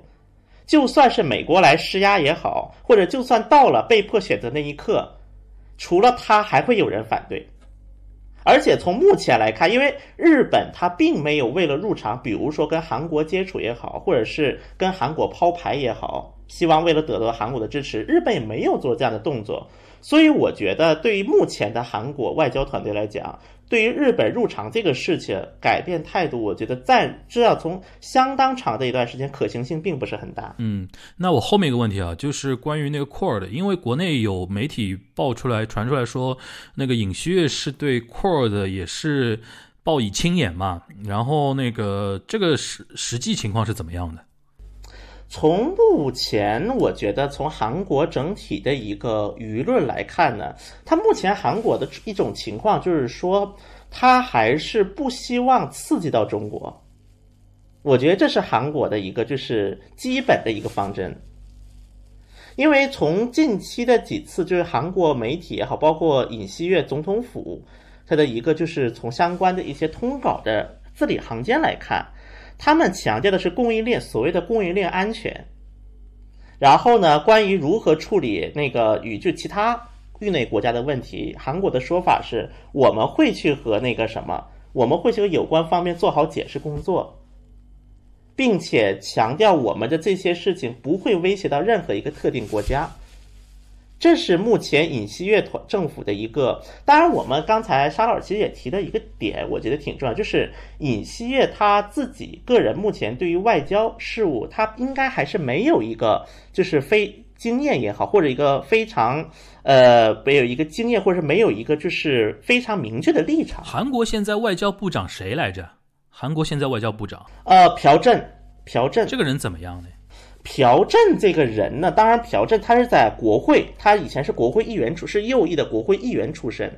就算是美国来施压也好，或者就算到了被迫选择那一刻，除了他，还会有人反对。而且从目前来看，因为日本它并没有为了入场，比如说跟韩国接触也好，或者是跟韩国抛牌也好，希望为了得到韩国的支持，日本也没有做这样的动作。所以我觉得，对于目前的韩国外交团队来讲，对于日本入场这个事情改变态度，我觉得在这要从相当长的一段时间可行性并不是很大。嗯，那我后面一个问题啊，就是关于那个 Cord，因为国内有媒体爆出来传出来说，那个尹锡悦是对 Cord 也是报以轻眼嘛，然后那个这个实实际情况是怎么样的？从目前，我觉得从韩国整体的一个舆论来看呢，它目前韩国的一种情况就是说，它还是不希望刺激到中国。我觉得这是韩国的一个就是基本的一个方针。因为从近期的几次就是韩国媒体也好，包括尹锡悦总统府它的一个就是从相关的一些通稿的字里行间来看。他们强调的是供应链，所谓的供应链安全。然后呢，关于如何处理那个与就其他域内国家的问题，韩国的说法是，我们会去和那个什么，我们会去和有关方面做好解释工作，并且强调我们的这些事情不会威胁到任何一个特定国家。这是目前尹锡悦团政府的一个，当然我们刚才沙老师其实也提的一个点，我觉得挺重要，就是尹锡悦他自己个人目前对于外交事务，他应该还是没有一个就是非经验也好，或者一个非常呃没有一个经验，或者是没有一个就是非常明确的立场。韩国现在外交部长谁来着？韩国现在外交部长，呃，朴正，朴正这个人怎么样呢？朴正这个人呢，当然朴正他是在国会，他以前是国会议员出，是右翼的国会议员出身。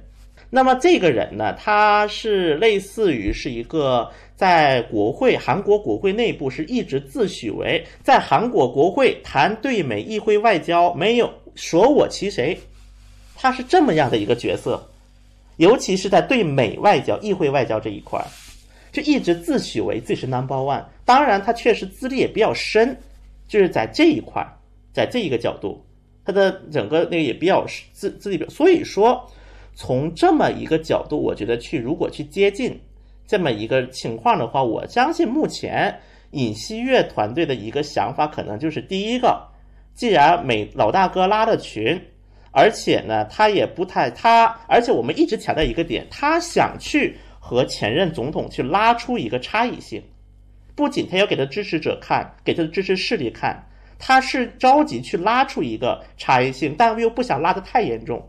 那么这个人呢，他是类似于是一个在国会韩国国会内部是一直自诩为在韩国国会谈对美议会外交没有舍我其谁，他是这么样的一个角色，尤其是在对美外交、议会外交这一块儿，就一直自诩为自己是 number one。当然，他确实资历也比较深。就是在这一块，在这一个角度，他的整个那个也比较自自己表，所以说从这么一个角度，我觉得去如果去接近这么一个情况的话，我相信目前尹锡悦团队的一个想法，可能就是第一个，既然美老大哥拉了群，而且呢，他也不太他，而且我们一直强调一个点，他想去和前任总统去拉出一个差异性。不仅他要给他支持者看，给他的支持势力看，他是着急去拉出一个差异性，但又不想拉得太严重。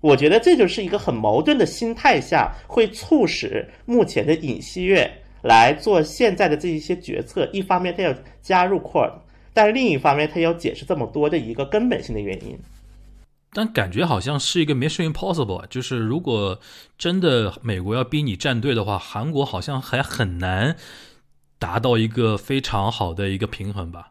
我觉得这就是一个很矛盾的心态下，会促使目前的尹锡悦来做现在的这一些决策。一方面他要加入 Quad，但另一方面他要解释这么多的一个根本性的原因。但感觉好像是一个 mission impossible，就是如果真的美国要逼你站队的话，韩国好像还很难。达到一个非常好的一个平衡吧。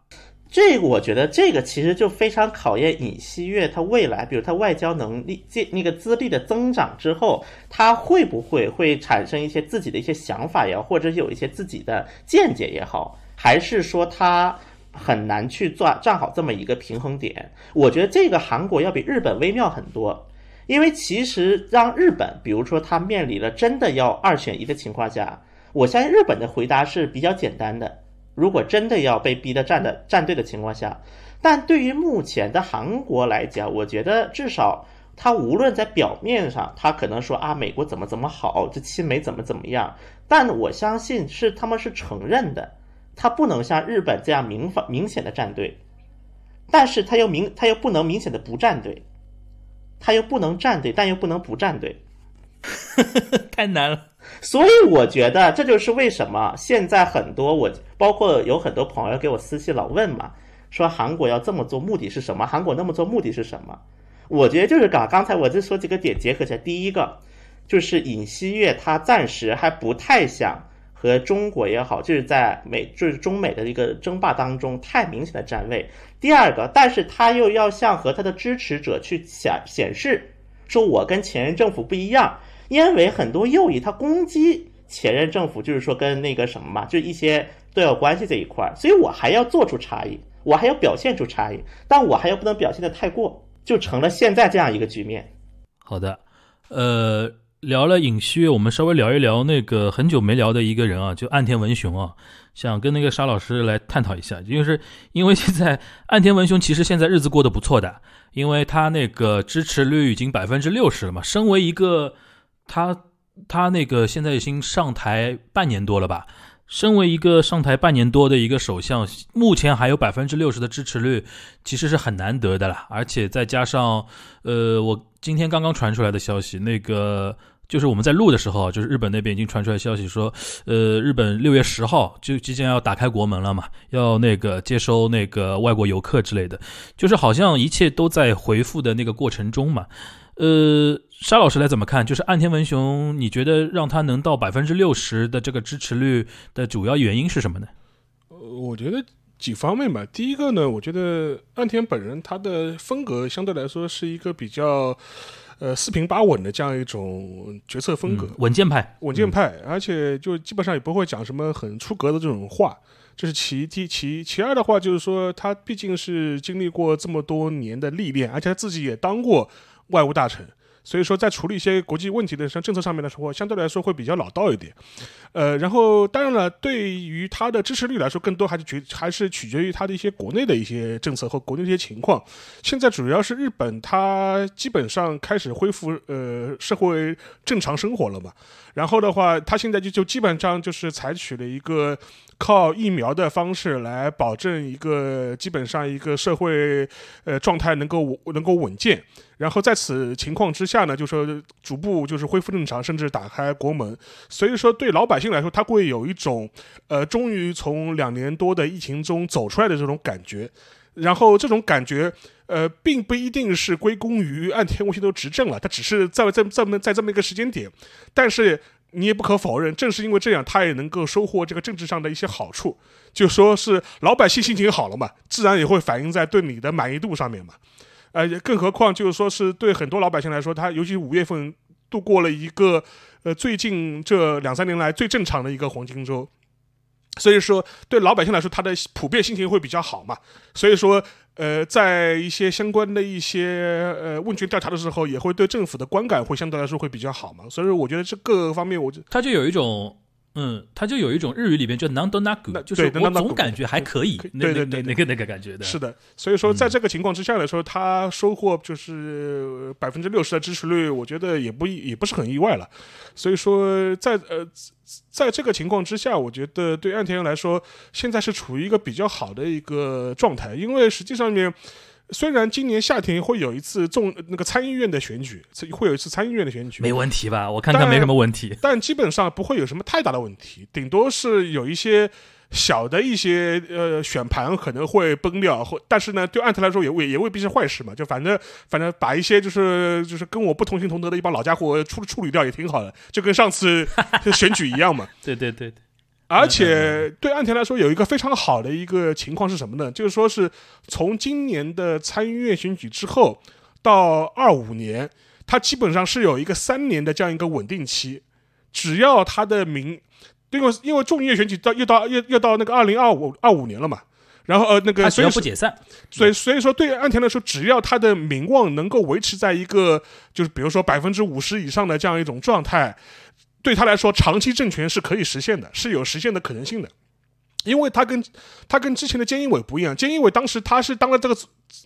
这个我觉得，这个其实就非常考验尹锡悦他未来，比如他外交能力、这那个资历的增长之后，他会不会会产生一些自己的一些想法也好，或者有一些自己的见解也好，还是说他很难去做站好这么一个平衡点？我觉得这个韩国要比日本微妙很多，因为其实让日本，比如说他面临了真的要二选一的情况下。我相信日本的回答是比较简单的。如果真的要被逼的站的站队的情况下，但对于目前的韩国来讲，我觉得至少他无论在表面上，他可能说啊美国怎么怎么好，这亲美怎么怎么样，但我相信是他们是承认的，他不能像日本这样明反明显的站队，但是他又明他又不能明显的不站队，他又不能站队，但又不能不站队，太难了。所以我觉得这就是为什么现在很多我包括有很多朋友给我私信老问嘛，说韩国要这么做目的是什么？韩国那么做目的是什么？我觉得就是刚刚才我就说几个点结合起来，第一个就是尹锡悦他暂时还不太想和中国也好，就是在美就是中美的一个争霸当中太明显的站位。第二个，但是他又要向和他的支持者去显显示，说我跟前任政府不一样。因为很多右翼他攻击前任政府，就是说跟那个什么嘛，就一些对外关系这一块，所以我还要做出差异，我还要表现出差异，但我还要不能表现的太过，就成了现在这样一个局面。好的，呃，聊了尹锡悦，我们稍微聊一聊那个很久没聊的一个人啊，就岸田文雄啊，想跟那个沙老师来探讨一下，就是因为现在岸田文雄其实现在日子过得不错的，因为他那个支持率已经百分之六十了嘛，身为一个。他他那个现在已经上台半年多了吧？身为一个上台半年多的一个首相，目前还有百分之六十的支持率，其实是很难得的了。而且再加上，呃，我今天刚刚传出来的消息，那个就是我们在录的时候，就是日本那边已经传出来消息说，呃，日本六月十号就即将要打开国门了嘛，要那个接收那个外国游客之类的，就是好像一切都在回复的那个过程中嘛。呃，沙老师来怎么看？就是岸田文雄，你觉得让他能到百分之六十的这个支持率的主要原因是什么呢？呃，我觉得几方面吧。第一个呢，我觉得岸田本人他的风格相对来说是一个比较呃四平八稳的这样一种决策风格，稳健派，稳健派，而且就基本上也不会讲什么很出格的这种话。这是其一其其二的话，就是说他毕竟是经历过这么多年的历练，而且他自己也当过。外务大臣，所以说在处理一些国际问题的像政策上面的时候，相对来说会比较老道一点。呃，然后当然了，对于他的支持率来说，更多还是决还是取决于他的一些国内的一些政策和国内的一些情况。现在主要是日本，它基本上开始恢复呃社会正常生活了嘛。然后的话，他现在就就基本上就是采取了一个靠疫苗的方式来保证一个基本上一个社会呃状态能够能够稳健。然后在此情况之下呢，就说逐步就是恢复正常，甚至打开国门。所以说，对老百姓来说，他会有一种呃，终于从两年多的疫情中走出来的这种感觉。然后这种感觉，呃，并不一定是归功于岸田文雄的执政了，他只是在在这么在这么一个时间点，但是。你也不可否认，正是因为这样，他也能够收获这个政治上的一些好处。就说是老百姓心情好了嘛，自然也会反映在对你的满意度上面嘛。呃，更何况就是说是对很多老百姓来说，他尤其五月份度过了一个呃最近这两三年来最正常的一个黄金周，所以说对老百姓来说，他的普遍心情会比较好嘛。所以说。呃，在一些相关的一些呃问卷调查的时候，也会对政府的观感会相对来说会比较好嘛，所以说我觉得这各个方面，我就他就有一种。嗯，他就有一种日语里边叫 “nando nagu”，就是我总感觉还可以，对对对，那个那个感觉的。是的，所以说在这个情况之下来说，他收获就是百分之六十的支持率，我觉得也不也不是很意外了。所以说，在呃，在这个情况之下，我觉得对岸田来说，现在是处于一个比较好的一个状态，因为实际上面。虽然今年夏天会有一次众那个参议院的选举，会有一次参议院的选举，没问题吧？我看看没什么问题。但基本上不会有什么太大的问题，顶多是有一些小的一些呃选盘可能会崩掉，或但是呢，对安特来说也未也未必是坏事嘛。就反正反正把一些就是就是跟我不同心同德的一帮老家伙处处理掉也挺好的，就跟上次 <laughs> 选举一样嘛。对对对对。而且对岸田来说，有一个非常好的一个情况是什么呢？就是说是从今年的参议院选举之后到二五年，他基本上是有一个三年的这样一个稳定期。只要他的名，因为因为众议院选举到又到又又到那个二零二五二五年了嘛，然后呃那个所以不解散，所以所以说对岸田来说，只要他的名望能够维持在一个就是比如说百分之五十以上的这样一种状态。对他来说，长期政权是可以实现的，是有实现的可能性的，因为他跟他跟之前的菅义伟不一样，菅义伟当时他是当了这个。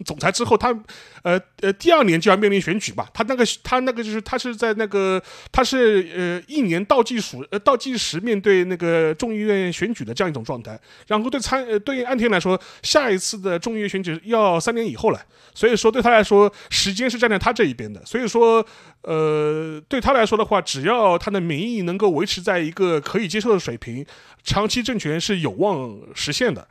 总裁之后，他，呃呃，第二年就要面临选举吧？他那个他那个就是他是在那个他是呃一年倒计数呃倒计时面对那个众议院选举的这样一种状态。然后对参呃对岸田来说，下一次的众议院选举要三年以后了，所以说对他来说时间是站在他这一边的。所以说呃对他来说的话，只要他的民意能够维持在一个可以接受的水平，长期政权是有望实现的。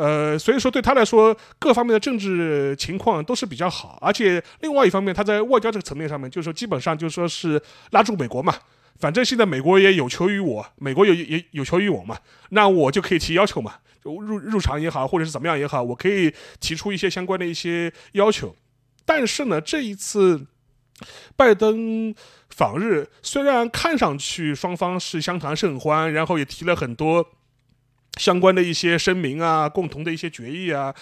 呃，所以说对他来说，各方面的政治情况都是比较好，而且另外一方面，他在外交这个层面上面，就是说基本上就说是拉住美国嘛，反正现在美国也有求于我，美国有也有求于我嘛，那我就可以提要求嘛，入入场也好，或者是怎么样也好，我可以提出一些相关的一些要求。但是呢，这一次拜登访日，虽然看上去双方是相谈甚欢，然后也提了很多。相关的一些声明啊，共同的一些决议啊，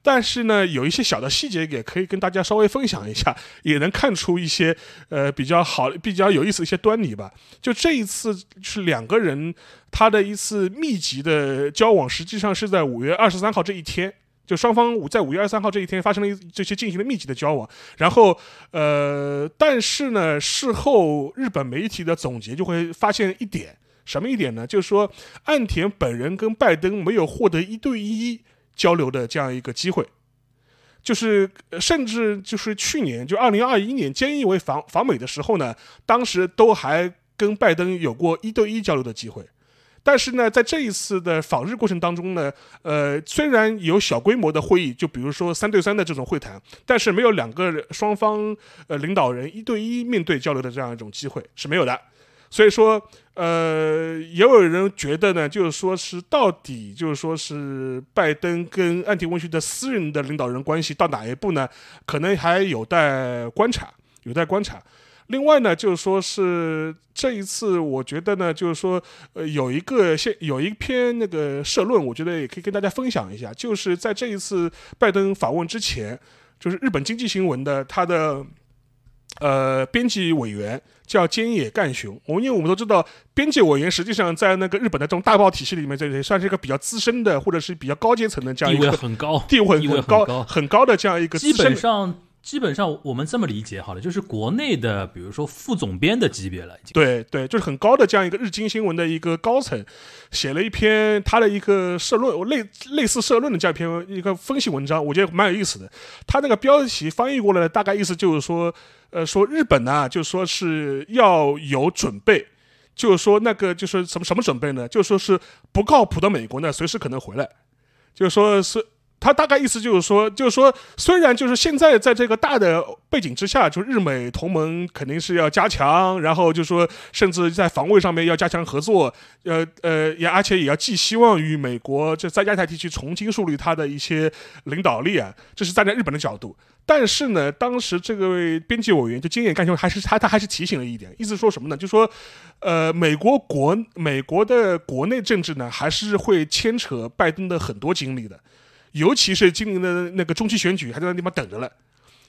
但是呢，有一些小的细节也可以跟大家稍微分享一下，也能看出一些呃比较好、比较有意思的一些端倪吧。就这一次是两个人他的一次密集的交往，实际上是在五月二十三号这一天，就双方五在五月二十三号这一天发生了这些进行了密集的交往。然后呃，但是呢，事后日本媒体的总结就会发现一点。什么一点呢？就是说，岸田本人跟拜登没有获得一对一交流的这样一个机会，就是甚至就是去年，就二零二一年菅义伟访访美的时候呢，当时都还跟拜登有过一对一交流的机会，但是呢，在这一次的访日过程当中呢，呃，虽然有小规模的会议，就比如说三对三的这种会谈，但是没有两个双方呃领导人一对一面对交流的这样一种机会是没有的。所以说，呃，也有人觉得呢，就是说是到底就是说是拜登跟安迪温逊的私人的领导人关系到哪一步呢？可能还有待观察，有待观察。另外呢，就是说是这一次，我觉得呢，就是说，呃，有一个现有一篇那个社论，我觉得也可以跟大家分享一下，就是在这一次拜登访问之前，就是日本经济新闻的他的。呃，编辑委员叫菅野干雄。我因为我们都知道，编辑委员实际上在那个日本的这种大报体系里面，这也算是一个比较资深的，或者是比较高阶层的这样一个很高地位很高很高的这样一个。基本上基本上我们这么理解好了，就是国内的，比如说副总编的级别了，已经。对对，就是很高的这样一个日经新闻的一个高层，写了一篇他的一个社论，类类似社论的这样一篇一个分析文章，我觉得蛮有意思的。他那个标题翻译过来，大概意思就是说，呃，说日本呢，就说是要有准备，就是说那个就是什么什么准备呢？就说是不靠谱的美国呢，随时可能回来，就说是。他大概意思就是说，就是说，虽然就是现在在这个大的背景之下，就日美同盟肯定是要加强，然后就说，甚至在防卫上面要加强合作，呃呃，也而且也要寄希望于美国，这在亚太地区重新树立他的一些领导力啊，这是站在日本的角度。但是呢，当时这个编辑委员就经验干兄还是他他还是提醒了一点，意思说什么呢？就说，呃，美国国美国的国内政治呢，还是会牵扯拜登的很多精力的。尤其是今年的那个中期选举还在那地方等着了，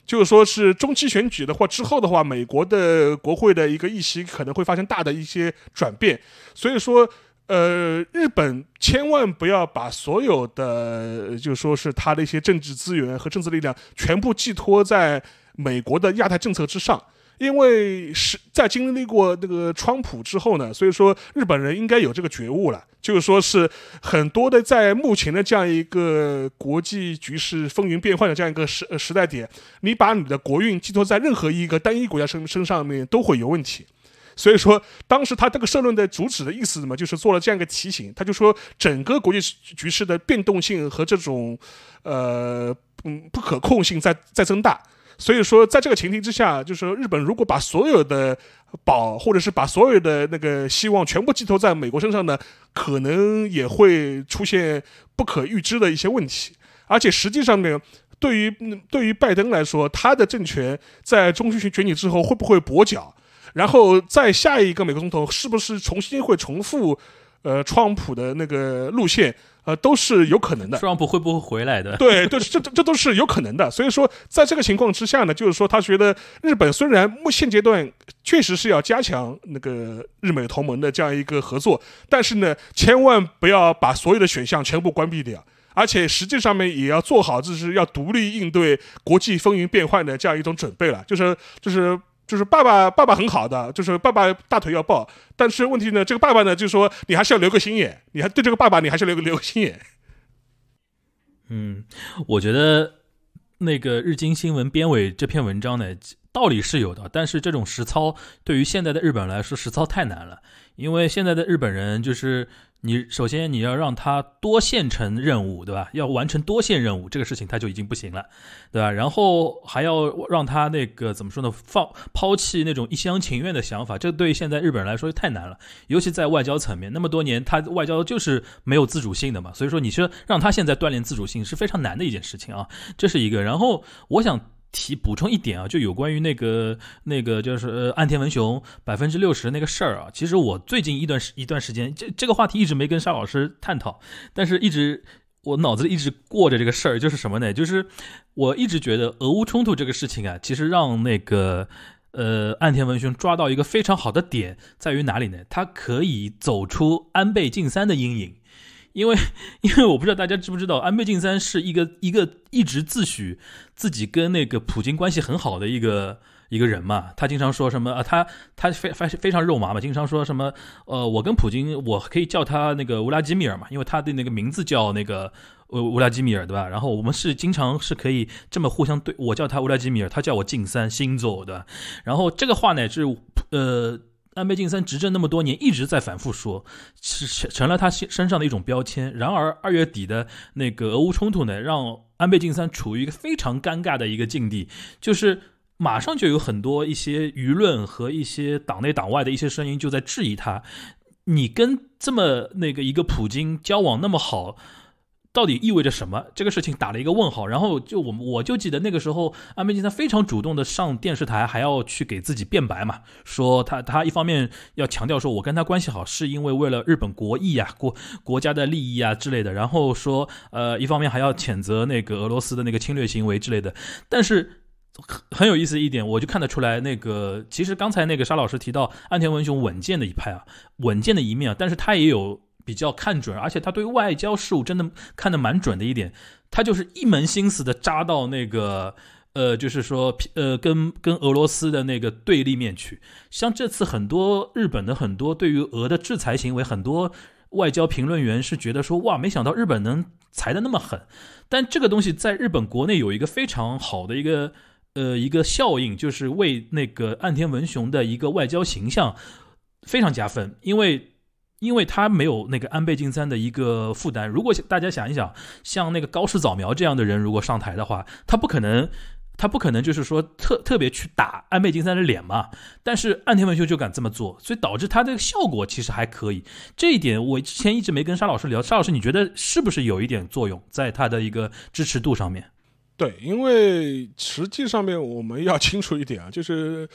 就是说是中期选举的话之后的话，美国的国会的一个议席可能会发生大的一些转变，所以说，呃，日本千万不要把所有的就说是他的一些政治资源和政治力量全部寄托在美国的亚太政策之上。因为是在经历过那个川普之后呢，所以说日本人应该有这个觉悟了，就是说是很多的在目前的这样一个国际局势风云变幻的这样一个时时代点，你把你的国运寄托在任何一个单一国家身身上面都会有问题。所以说当时他这个社论的主旨的意思嘛，就是做了这样一个提醒，他就说整个国际局势的变动性和这种呃嗯不可控性在在增大。所以说，在这个前提之下，就是说，日本如果把所有的宝，或者是把所有的那个希望全部寄托在美国身上呢，可能也会出现不可预知的一些问题。而且实际上呢，对于对于拜登来说，他的政权在中期选选举之后会不会跛脚？然后在下一个美国总统是不是重新会重复，呃，川普的那个路线？呃，都是有可能的。特朗普会不会回来的？对，对，这这这都是有可能的。所以说，在这个情况之下呢，就是说，他觉得日本虽然目现阶段确实是要加强那个日美同盟的这样一个合作，但是呢，千万不要把所有的选项全部关闭掉，而且实际上面也要做好，就是要独立应对国际风云变幻的这样一种准备了。就是，就是。就是爸爸，爸爸很好的，就是爸爸大腿要抱，但是问题呢，这个爸爸呢，就说你还是要留个心眼，你还对这个爸爸，你还是留个留个心眼。嗯，我觉得那个日经新闻编委这篇文章呢，道理是有的，但是这种实操对于现在的日本来说，实操太难了，因为现在的日本人就是。你首先你要让他多线程任务，对吧？要完成多线任务，这个事情他就已经不行了，对吧？然后还要让他那个怎么说呢？放抛弃那种一厢情愿的想法，这对现在日本人来说太难了，尤其在外交层面，那么多年他外交就是没有自主性的嘛，所以说你说让他现在锻炼自主性是非常难的一件事情啊，这是一个。然后我想。提补充一点啊，就有关于那个那个就是呃岸田文雄百分之六十那个事儿啊，其实我最近一段时一段时间这这个话题一直没跟沙老师探讨，但是一直我脑子里一直过着这个事儿，就是什么呢？就是我一直觉得俄乌冲突这个事情啊，其实让那个呃岸田文雄抓到一个非常好的点，在于哪里呢？他可以走出安倍晋三的阴影。因为，因为我不知道大家知不知道，安倍晋三是一个一个一直自诩自己跟那个普京关系很好的一个一个人嘛。他经常说什么啊？他他非非非常肉麻嘛，经常说什么呃，我跟普京我可以叫他那个乌拉基米尔嘛，因为他的那个名字叫那个乌乌拉基米尔对吧？然后我们是经常是可以这么互相对，我叫他乌拉基米尔，他叫我晋三星座对吧。然后这个话呢是呃。安倍晋三执政那么多年，一直在反复说，是成了他身上的一种标签。然而二月底的那个俄乌冲突呢，让安倍晋三处于一个非常尴尬的一个境地，就是马上就有很多一些舆论和一些党内党外的一些声音就在质疑他，你跟这么那个一个普京交往那么好。到底意味着什么？这个事情打了一个问号。然后就我我就记得那个时候，安倍晋三非常主动的上电视台，还要去给自己辩白嘛，说他他一方面要强调说我跟他关系好，是因为为了日本国益啊、<laughs> 国国家的利益啊之类的。然后说呃，一方面还要谴责那个俄罗斯的那个侵略行为之类的。但是很很有意思一点，我就看得出来，那个其实刚才那个沙老师提到安田文雄稳健的一派啊，稳健的一面啊，但是他也有。比较看准，而且他对外交事务真的看得蛮准的一点，他就是一门心思的扎到那个呃，就是说，呃，跟跟俄罗斯的那个对立面去。像这次很多日本的很多对于俄的制裁行为，很多外交评论员是觉得说，哇，没想到日本能裁的那么狠。但这个东西在日本国内有一个非常好的一个呃一个效应，就是为那个岸田文雄的一个外交形象非常加分，因为。因为他没有那个安倍晋三的一个负担。如果大家想一想，像那个高市早苗这样的人，如果上台的话，他不可能，他不可能就是说特特别去打安倍晋三的脸嘛。但是岸田文雄就敢这么做，所以导致他这个效果其实还可以。这一点我之前一直没跟沙老师聊。沙老师，你觉得是不是有一点作用在他的一个支持度上面？对，因为实际上面我们要清楚一点啊，就是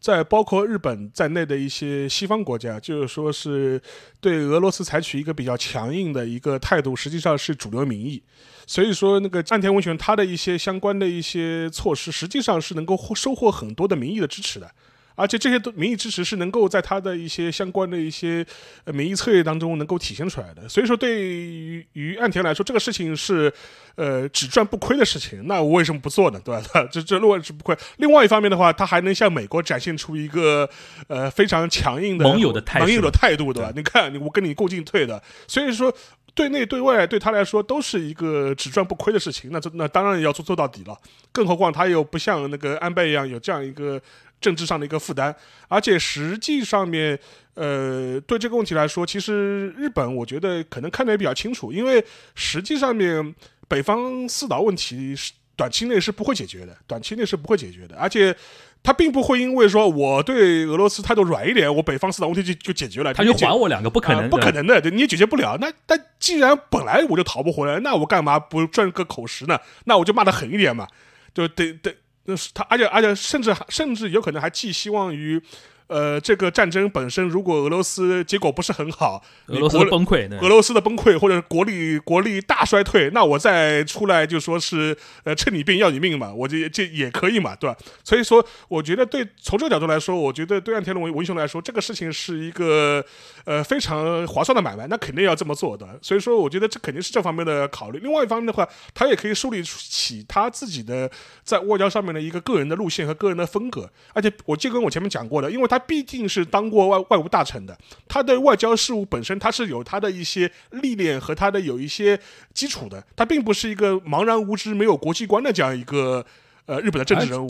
在包括日本在内的一些西方国家，就是说是对俄罗斯采取一个比较强硬的一个态度，实际上是主流民意。所以说，那个岸田文雄他的一些相关的一些措施，实际上是能够获收获很多的民意的支持的。而且这些都民意支持是能够在他的一些相关的一些呃民意策略当中能够体现出来的。所以说，对于于岸田来说，这个事情是呃只赚不亏的事情。那我为什么不做呢？对吧？这这落是不亏。另外一方面的话，他还能向美国展现出一个呃非常强硬的盟友的态盟友的态度，对吧？你看，我跟你共进退的。所以说，对内对外对他来说都是一个只赚不亏的事情。那这那当然要做做到底了。更何况他又不像那个安倍一样有这样一个。政治上的一个负担，而且实际上面，呃，对这个问题来说，其实日本我觉得可能看得也比较清楚，因为实际上面北方四岛问题是短期内是不会解决的，短期内是不会解决的，而且他并不会因为说我对俄罗斯态度软一点，我北方四岛问题就就解决了，他就还我两个，不可能，不可能的，你也解决不了。那但既然本来我就逃不回来，那我干嘛不赚个口实呢？那我就骂的狠一点嘛，就得得。那是他，而且而且甚至甚至有可能还寄希望于。呃，这个战争本身，如果俄罗斯结果不是很好，俄罗斯崩溃，俄罗斯的崩溃或者国力国力大衰退，那我再出来就说是呃趁你病要你命嘛，我这这也可以嘛，对吧？所以说，我觉得对从这个角度来说，我觉得对岸田文文雄来说，这个事情是一个呃非常划算的买卖，那肯定要这么做的。所以说，我觉得这肯定是这方面的考虑。另外一方面的话，他也可以树立起他自己的在外交上面的一个个人的路线和个人的风格。而且，我就跟我前面讲过的，因为他。他毕竟是当过外外务大臣的，他对外交事务本身他是有他的一些历练和他的有一些基础的，他并不是一个茫然无知、没有国际观的这样一个呃日本的政治人物。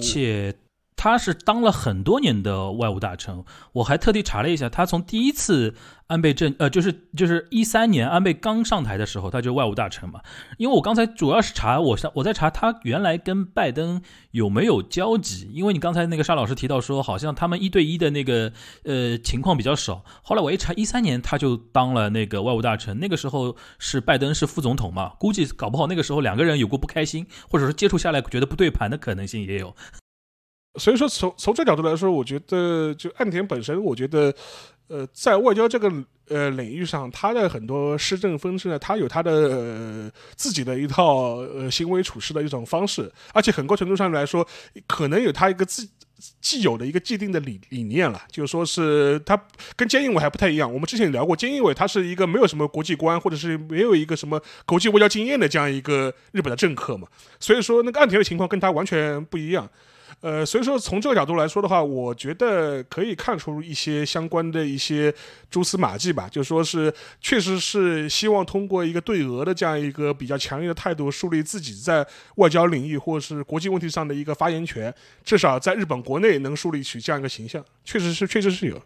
他是当了很多年的外务大臣，我还特地查了一下，他从第一次。安倍政呃，就是就是一三年安倍刚上台的时候，他就外务大臣嘛。因为我刚才主要是查，我我在查他原来跟拜登有没有交集。因为你刚才那个沙老师提到说，好像他们一对一的那个呃情况比较少。后来我一查，一三年他就当了那个外务大臣，那个时候是拜登是副总统嘛，估计搞不好那个时候两个人有过不开心，或者说接触下来觉得不对盘的可能性也有。所以说，从从这角度来说，我觉得就岸田本身，我觉得。呃，在外交这个呃领域上，他的很多施政方式呢，他有他的自己的一套呃行为处事的一种方式，而且很多程度上来说，可能有他一个自既有的一个既定的理理念了，就是说是他跟菅义伟还不太一样。我们之前聊过，菅义伟他是一个没有什么国际观，或者是没有一个什么国际外交经验的这样一个日本的政客嘛，所以说那个岸田的情况跟他完全不一样。呃，所以说从这个角度来说的话，我觉得可以看出一些相关的一些蛛丝马迹吧，就说是确实是希望通过一个对俄的这样一个比较强硬的态度，树立自己在外交领域或是国际问题上的一个发言权，至少在日本国内能树立起这样一个形象，确实是，确实是有。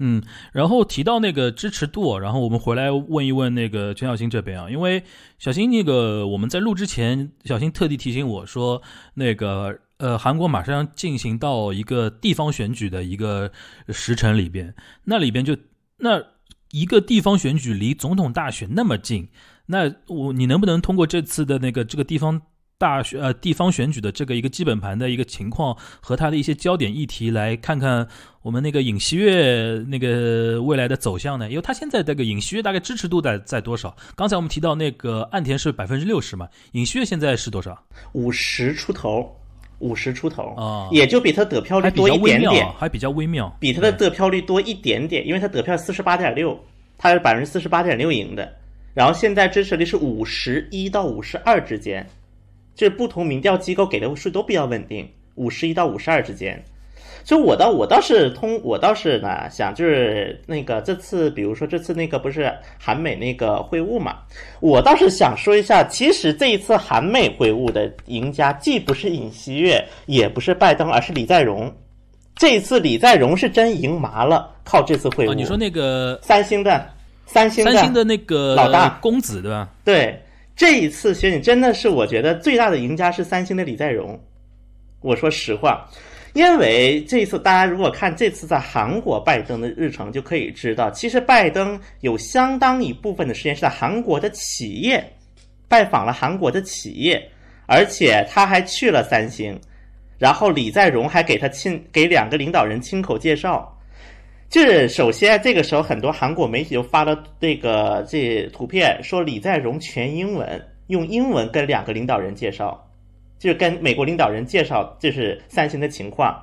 嗯，然后提到那个支持度，然后我们回来问一问那个全小新这边啊，因为小新那个我们在录之前，小新特地提醒我说，那个呃，韩国马上要进行到一个地方选举的一个时辰里边，那里边就那一个地方选举离总统大选那么近，那我你能不能通过这次的那个这个地方？大选呃地方选举的这个一个基本盘的一个情况和它的一些焦点议题，来看看我们那个尹锡悦那个未来的走向呢？因为他现在这个尹锡悦大概支持度在在多少？刚才我们提到那个岸田是百分之六十嘛，尹锡悦现在是多少？五十出头，五十出头啊，也就比他得票率多一点点，还比较微妙，比他的得票率多一点点，因为他得票四十八点六，他是百分之四十八点六赢的，然后现在支持率是五十一到五十二之间。这不同民调机构给的数都比较稳定，五十一到五十二之间。所以我倒我倒是通我倒是呢想就是那个这次比如说这次那个不是韩美那个会晤嘛，我倒是想说一下，其实这一次韩美会晤的赢家既不是尹锡悦，也不是拜登，而是李在镕。这一次李在镕是真赢麻了，靠这次会晤。你说那个三星的三星三星的那个老大公子对吧？对，这一次选举真的是我觉得最大的赢家是三星的李在镕。我说实话。因为这次大家如果看这次在韩国拜登的日程，就可以知道，其实拜登有相当一部分的时间是在韩国的企业拜访了韩国的企业，而且他还去了三星，然后李在镕还给他亲给两个领导人亲口介绍。就是首先这个时候，很多韩国媒体就发了这个这图片，说李在镕全英文，用英文跟两个领导人介绍。就是跟美国领导人介绍，就是三星的情况。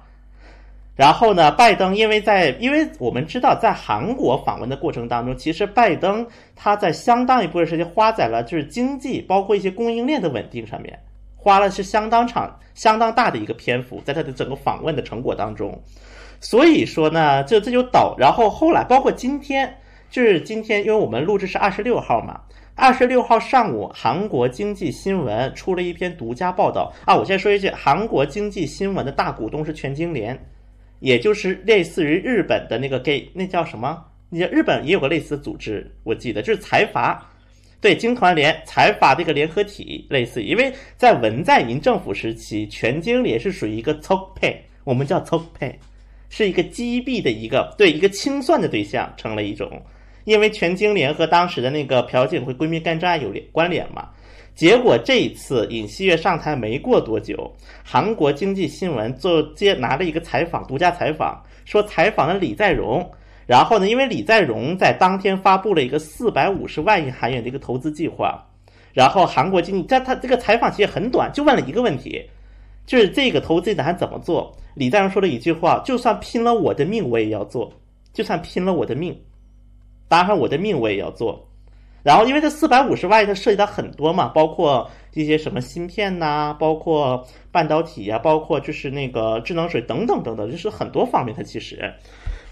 然后呢，拜登因为在，因为我们知道，在韩国访问的过程当中，其实拜登他在相当一部分时间花在了就是经济，包括一些供应链的稳定上面，花了是相当长、相当大的一个篇幅，在他的整个访问的成果当中。所以说呢，这这就导，然后后来包括今天，就是今天，因为我们录制是二十六号嘛。二十六号上午，韩国经济新闻出了一篇独家报道啊！我先说一句，韩国经济新闻的大股东是全经联，也就是类似于日本的那个 gay，那叫什么？你日本也有个类似的组织，我记得就是财阀，对，经团联财阀这个联合体类似，因为在文在寅政府时期，全经联是属于一个 topay，，我们叫 topay，，是一个击毙的一个对一个清算的对象，成了一种。因为全经联和当时的那个朴槿惠闺蜜干政案有联关联嘛，结果这一次尹锡悦上台没过多久，韩国经济新闻就接拿了一个采访，独家采访，说采访了李在镕，然后呢，因为李在镕在当天发布了一个四百五十万亿韩元的一个投资计划，然后韩国经济在他这个采访其实很短，就问了一个问题，就是这个投资打算怎么做？李在镕说了一句话，就算拼了我的命我也要做，就算拼了我的命。当然，我的命我也要做。然后，因为这四百五十万，它涉及到很多嘛，包括一些什么芯片呐，包括半导体呀，包括就是那个智能水等等等等，就是很多方面。它其实，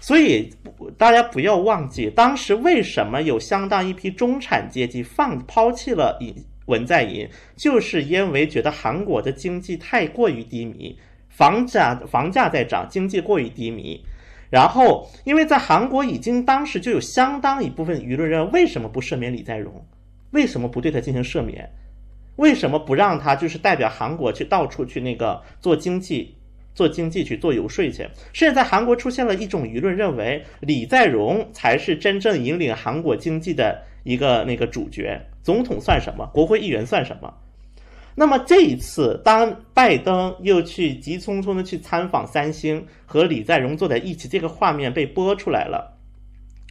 所以大家不要忘记，当时为什么有相当一批中产阶级放抛弃了尹文在寅，就是因为觉得韩国的经济太过于低迷，房价房价在涨，经济过于低迷。然后，因为在韩国已经当时就有相当一部分舆论认为，为什么不赦免李在镕？为什么不对他进行赦免？为什么不让他就是代表韩国去到处去那个做经济、做经济去做游说去？甚至在韩国出现了一种舆论认为，李在镕才是真正引领韩国经济的一个那个主角，总统算什么？国会议员算什么？那么这一次，当拜登又去急匆匆的去参访三星，和李在镕坐在一起，这个画面被播出来了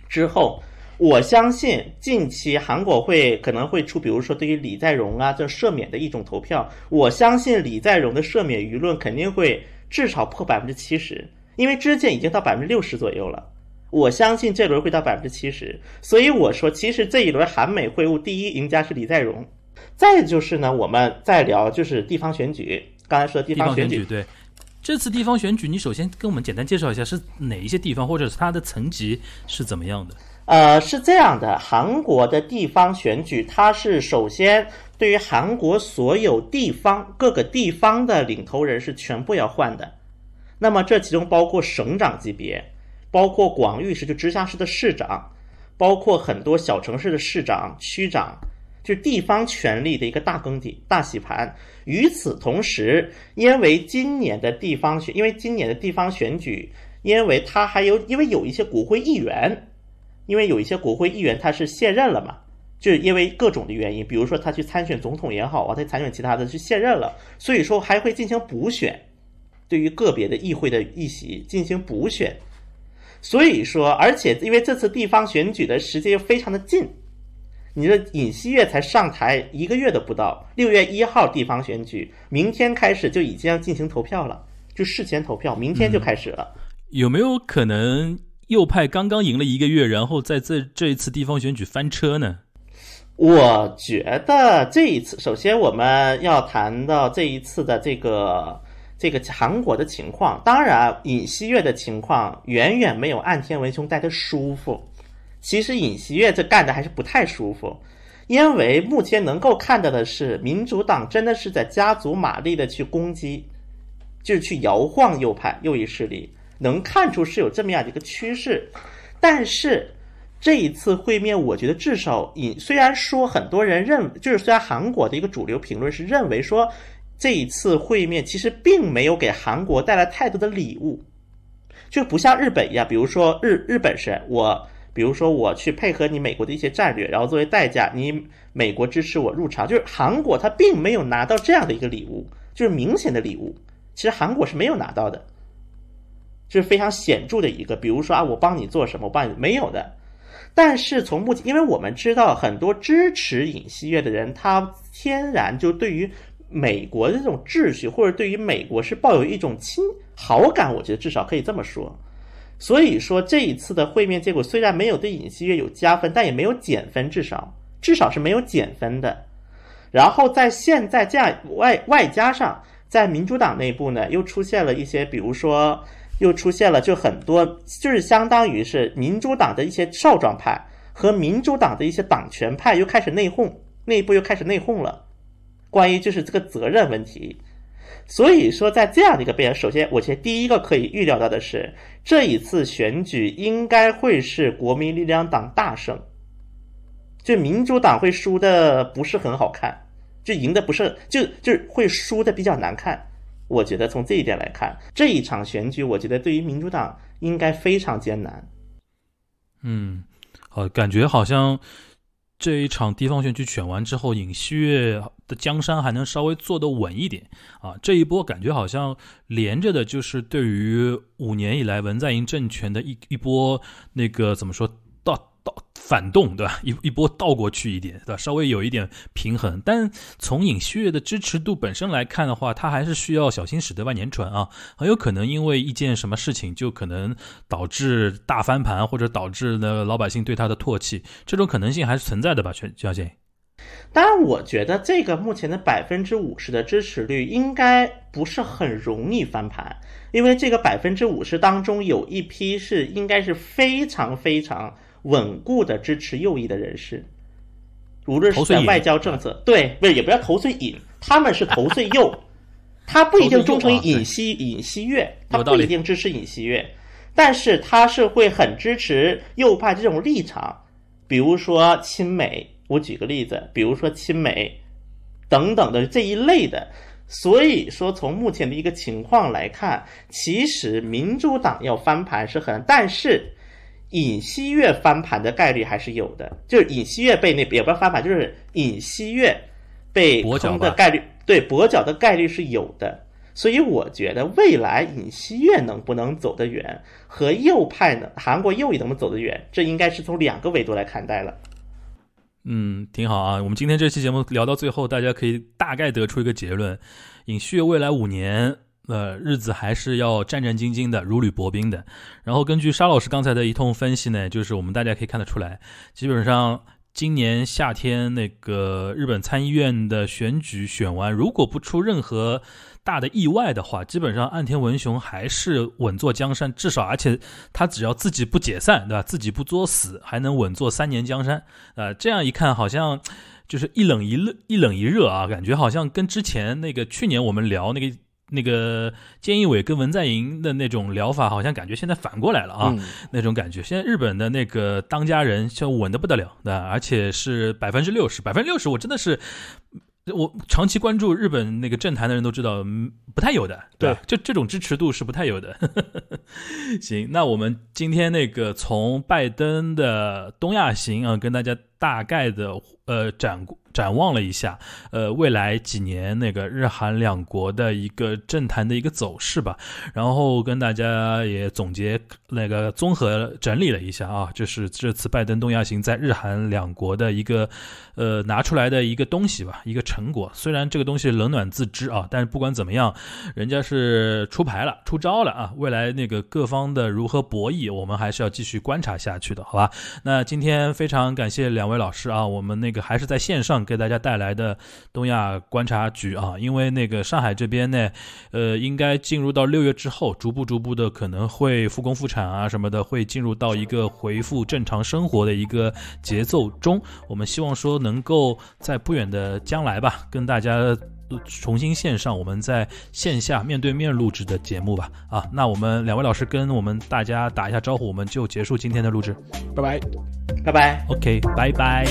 之后，我相信近期韩国会可能会出，比如说对于李在镕啊这赦免的一种投票。我相信李在镕的赦免舆论肯定会至少破百分之七十，因为之前已经到百分之六十左右了。我相信这轮会到百分之七十，所以我说，其实这一轮韩美会晤第一赢家是李在镕。再就是呢，我们再聊就是地方选举。刚才说地方选举，对，这次地方选举，你首先跟我们简单介绍一下是哪一些地方，或者是它的层级是怎么样的？呃，是这样的，韩国的地方选举，它是首先对于韩国所有地方各个地方的领头人是全部要换的。那么这其中包括省长级别，包括广域市就直辖市的市长，包括很多小城市的市长、区长。是地方权力的一个大更替、大洗盘。与此同时，因为今年的地方选，因为今年的地方选举，因为他还有，因为有一些国会议员，因为有一些国会议员他是卸任了嘛，就是因为各种的原因，比如说他去参选总统也好啊，他参选其他的去卸任了，所以说还会进行补选，对于个别的议会的议席进行补选。所以说，而且因为这次地方选举的时间又非常的近。你的尹锡悦才上台一个月都不到，六月一号地方选举，明天开始就已经要进行投票了，就事前投票，明天就开始了。有没有可能右派刚刚赢了一个月，然后在这这一次地方选举翻车呢？我觉得这一次，首先我们要谈到这一次的这个这个韩国的情况。当然，尹锡悦的情况远远没有岸田文雄待的舒服。其实尹锡悦这干的还是不太舒服，因为目前能够看到的是，民主党真的是在加足马力的去攻击，就是去摇晃右派右翼势力，能看出是有这么样的一个趋势，但是。这一次会面，我觉得至少以虽然说很多人认，就是虽然韩国的一个主流评论是认为说，这一次会面其实并没有给韩国带来太多的礼物，就不像日本一样，比如说日日本是我，比如说我去配合你美国的一些战略，然后作为代价，你美国支持我入场，就是韩国他并没有拿到这样的一个礼物，就是明显的礼物，其实韩国是没有拿到的，这是非常显著的一个，比如说啊，我帮你做什么，我帮你没有的。但是从目前，因为我们知道很多支持尹锡悦的人，他天然就对于美国的这种秩序，或者对于美国是抱有一种亲好感，我觉得至少可以这么说。所以说这一次的会面结果虽然没有对尹锡悦有加分，但也没有减分，至少至少是没有减分的。然后在现在这样外外加上，在民主党内部呢，又出现了一些，比如说。又出现了，就很多，就是相当于是民主党的一些少壮派和民主党的一些党权派又开始内讧，内部又开始内讧了。关于就是这个责任问题，所以说在这样的一个背景，首先，我觉得第一个可以预料到的是，这一次选举应该会是国民力量党大胜，就民主党会输的不是很好看，就赢的不是，就就会输的比较难看。我觉得从这一点来看，这一场选举，我觉得对于民主党应该非常艰难。嗯，好，感觉好像这一场地方选举选完之后，尹锡悦的江山还能稍微坐得稳一点啊。这一波感觉好像连着的，就是对于五年以来文在寅政权的一一波那个怎么说倒倒？反动对吧？一一波倒过去一点对吧？稍微有一点平衡，但从尹锡悦的支持度本身来看的话，他还是需要小心驶得万年船啊，很有可能因为一件什么事情就可能导致大翻盘，或者导致呢老百姓对他的唾弃，这种可能性还是存在的吧？全小姐。当然，我觉得这个目前的百分之五十的支持率应该不是很容易翻盘，因为这个百分之五十当中有一批是应该是非常非常。稳固的支持右翼的人士，无论是在外交政策，对，不是也不要投碎尹，他们是投碎右，他不一定忠诚于尹锡尹锡悦，他不一定支持尹锡悦，但是他是会很支持右派这种立场，比如说亲美，我举个例子，比如说亲美等等的这一类的，所以说从目前的一个情况来看，其实民主党要翻盘是很，但是。尹锡悦翻盘的概率还是有的，就是尹锡悦被那也不翻盘，就是尹锡悦被坑的概率，对跛脚的概率是有的。所以我觉得未来尹锡悦能不能走得远，和右派呢，韩国右翼能不能走得远，这应该是从两个维度来看待了。嗯，挺好啊。我们今天这期节目聊到最后，大家可以大概得出一个结论：尹旭未来五年。呃，日子还是要战战兢兢的，如履薄冰的。然后根据沙老师刚才的一通分析呢，就是我们大家可以看得出来，基本上今年夏天那个日本参议院的选举选完，如果不出任何大的意外的话，基本上岸田文雄还是稳坐江山，至少而且他只要自己不解散，对吧？自己不作死，还能稳坐三年江山。呃，这样一看，好像就是一冷一热，一冷一热啊，感觉好像跟之前那个去年我们聊那个。那个菅义伟跟文在寅的那种疗法，好像感觉现在反过来了啊，那种感觉。现在日本的那个当家人就稳的不得了，对吧？而且是百分之六十，百分之六十，我真的是，我长期关注日本那个政坛的人都知道，不太有的，对，这这种支持度是不太有的。<laughs> 行，那我们今天那个从拜登的东亚行啊，跟大家大概的呃展展望了一下，呃，未来几年那个日韩两国的一个政坛的一个走势吧，然后跟大家也总结那个综合整理了一下啊，就是这次拜登东亚行在日韩两国的一个呃拿出来的一个东西吧，一个成果。虽然这个东西冷暖自知啊，但是不管怎么样，人家是出牌了、出招了啊，未来那个各方的如何博弈，我们还是要继续观察下去的，好吧？那今天非常感谢两位老师啊，我们那个还是在线上给大家带来的东亚观察局啊，因为那个上海这边呢，呃，应该进入到六月之后，逐步逐步的可能会复工复产啊什么的，会进入到一个恢复正常生活的一个节奏中。我们希望说能够在不远的将来吧，跟大家。重新线上，我们在线下面对面录制的节目吧。啊，那我们两位老师跟我们大家打一下招呼，我们就结束今天的录制。拜拜，拜拜。OK，拜拜。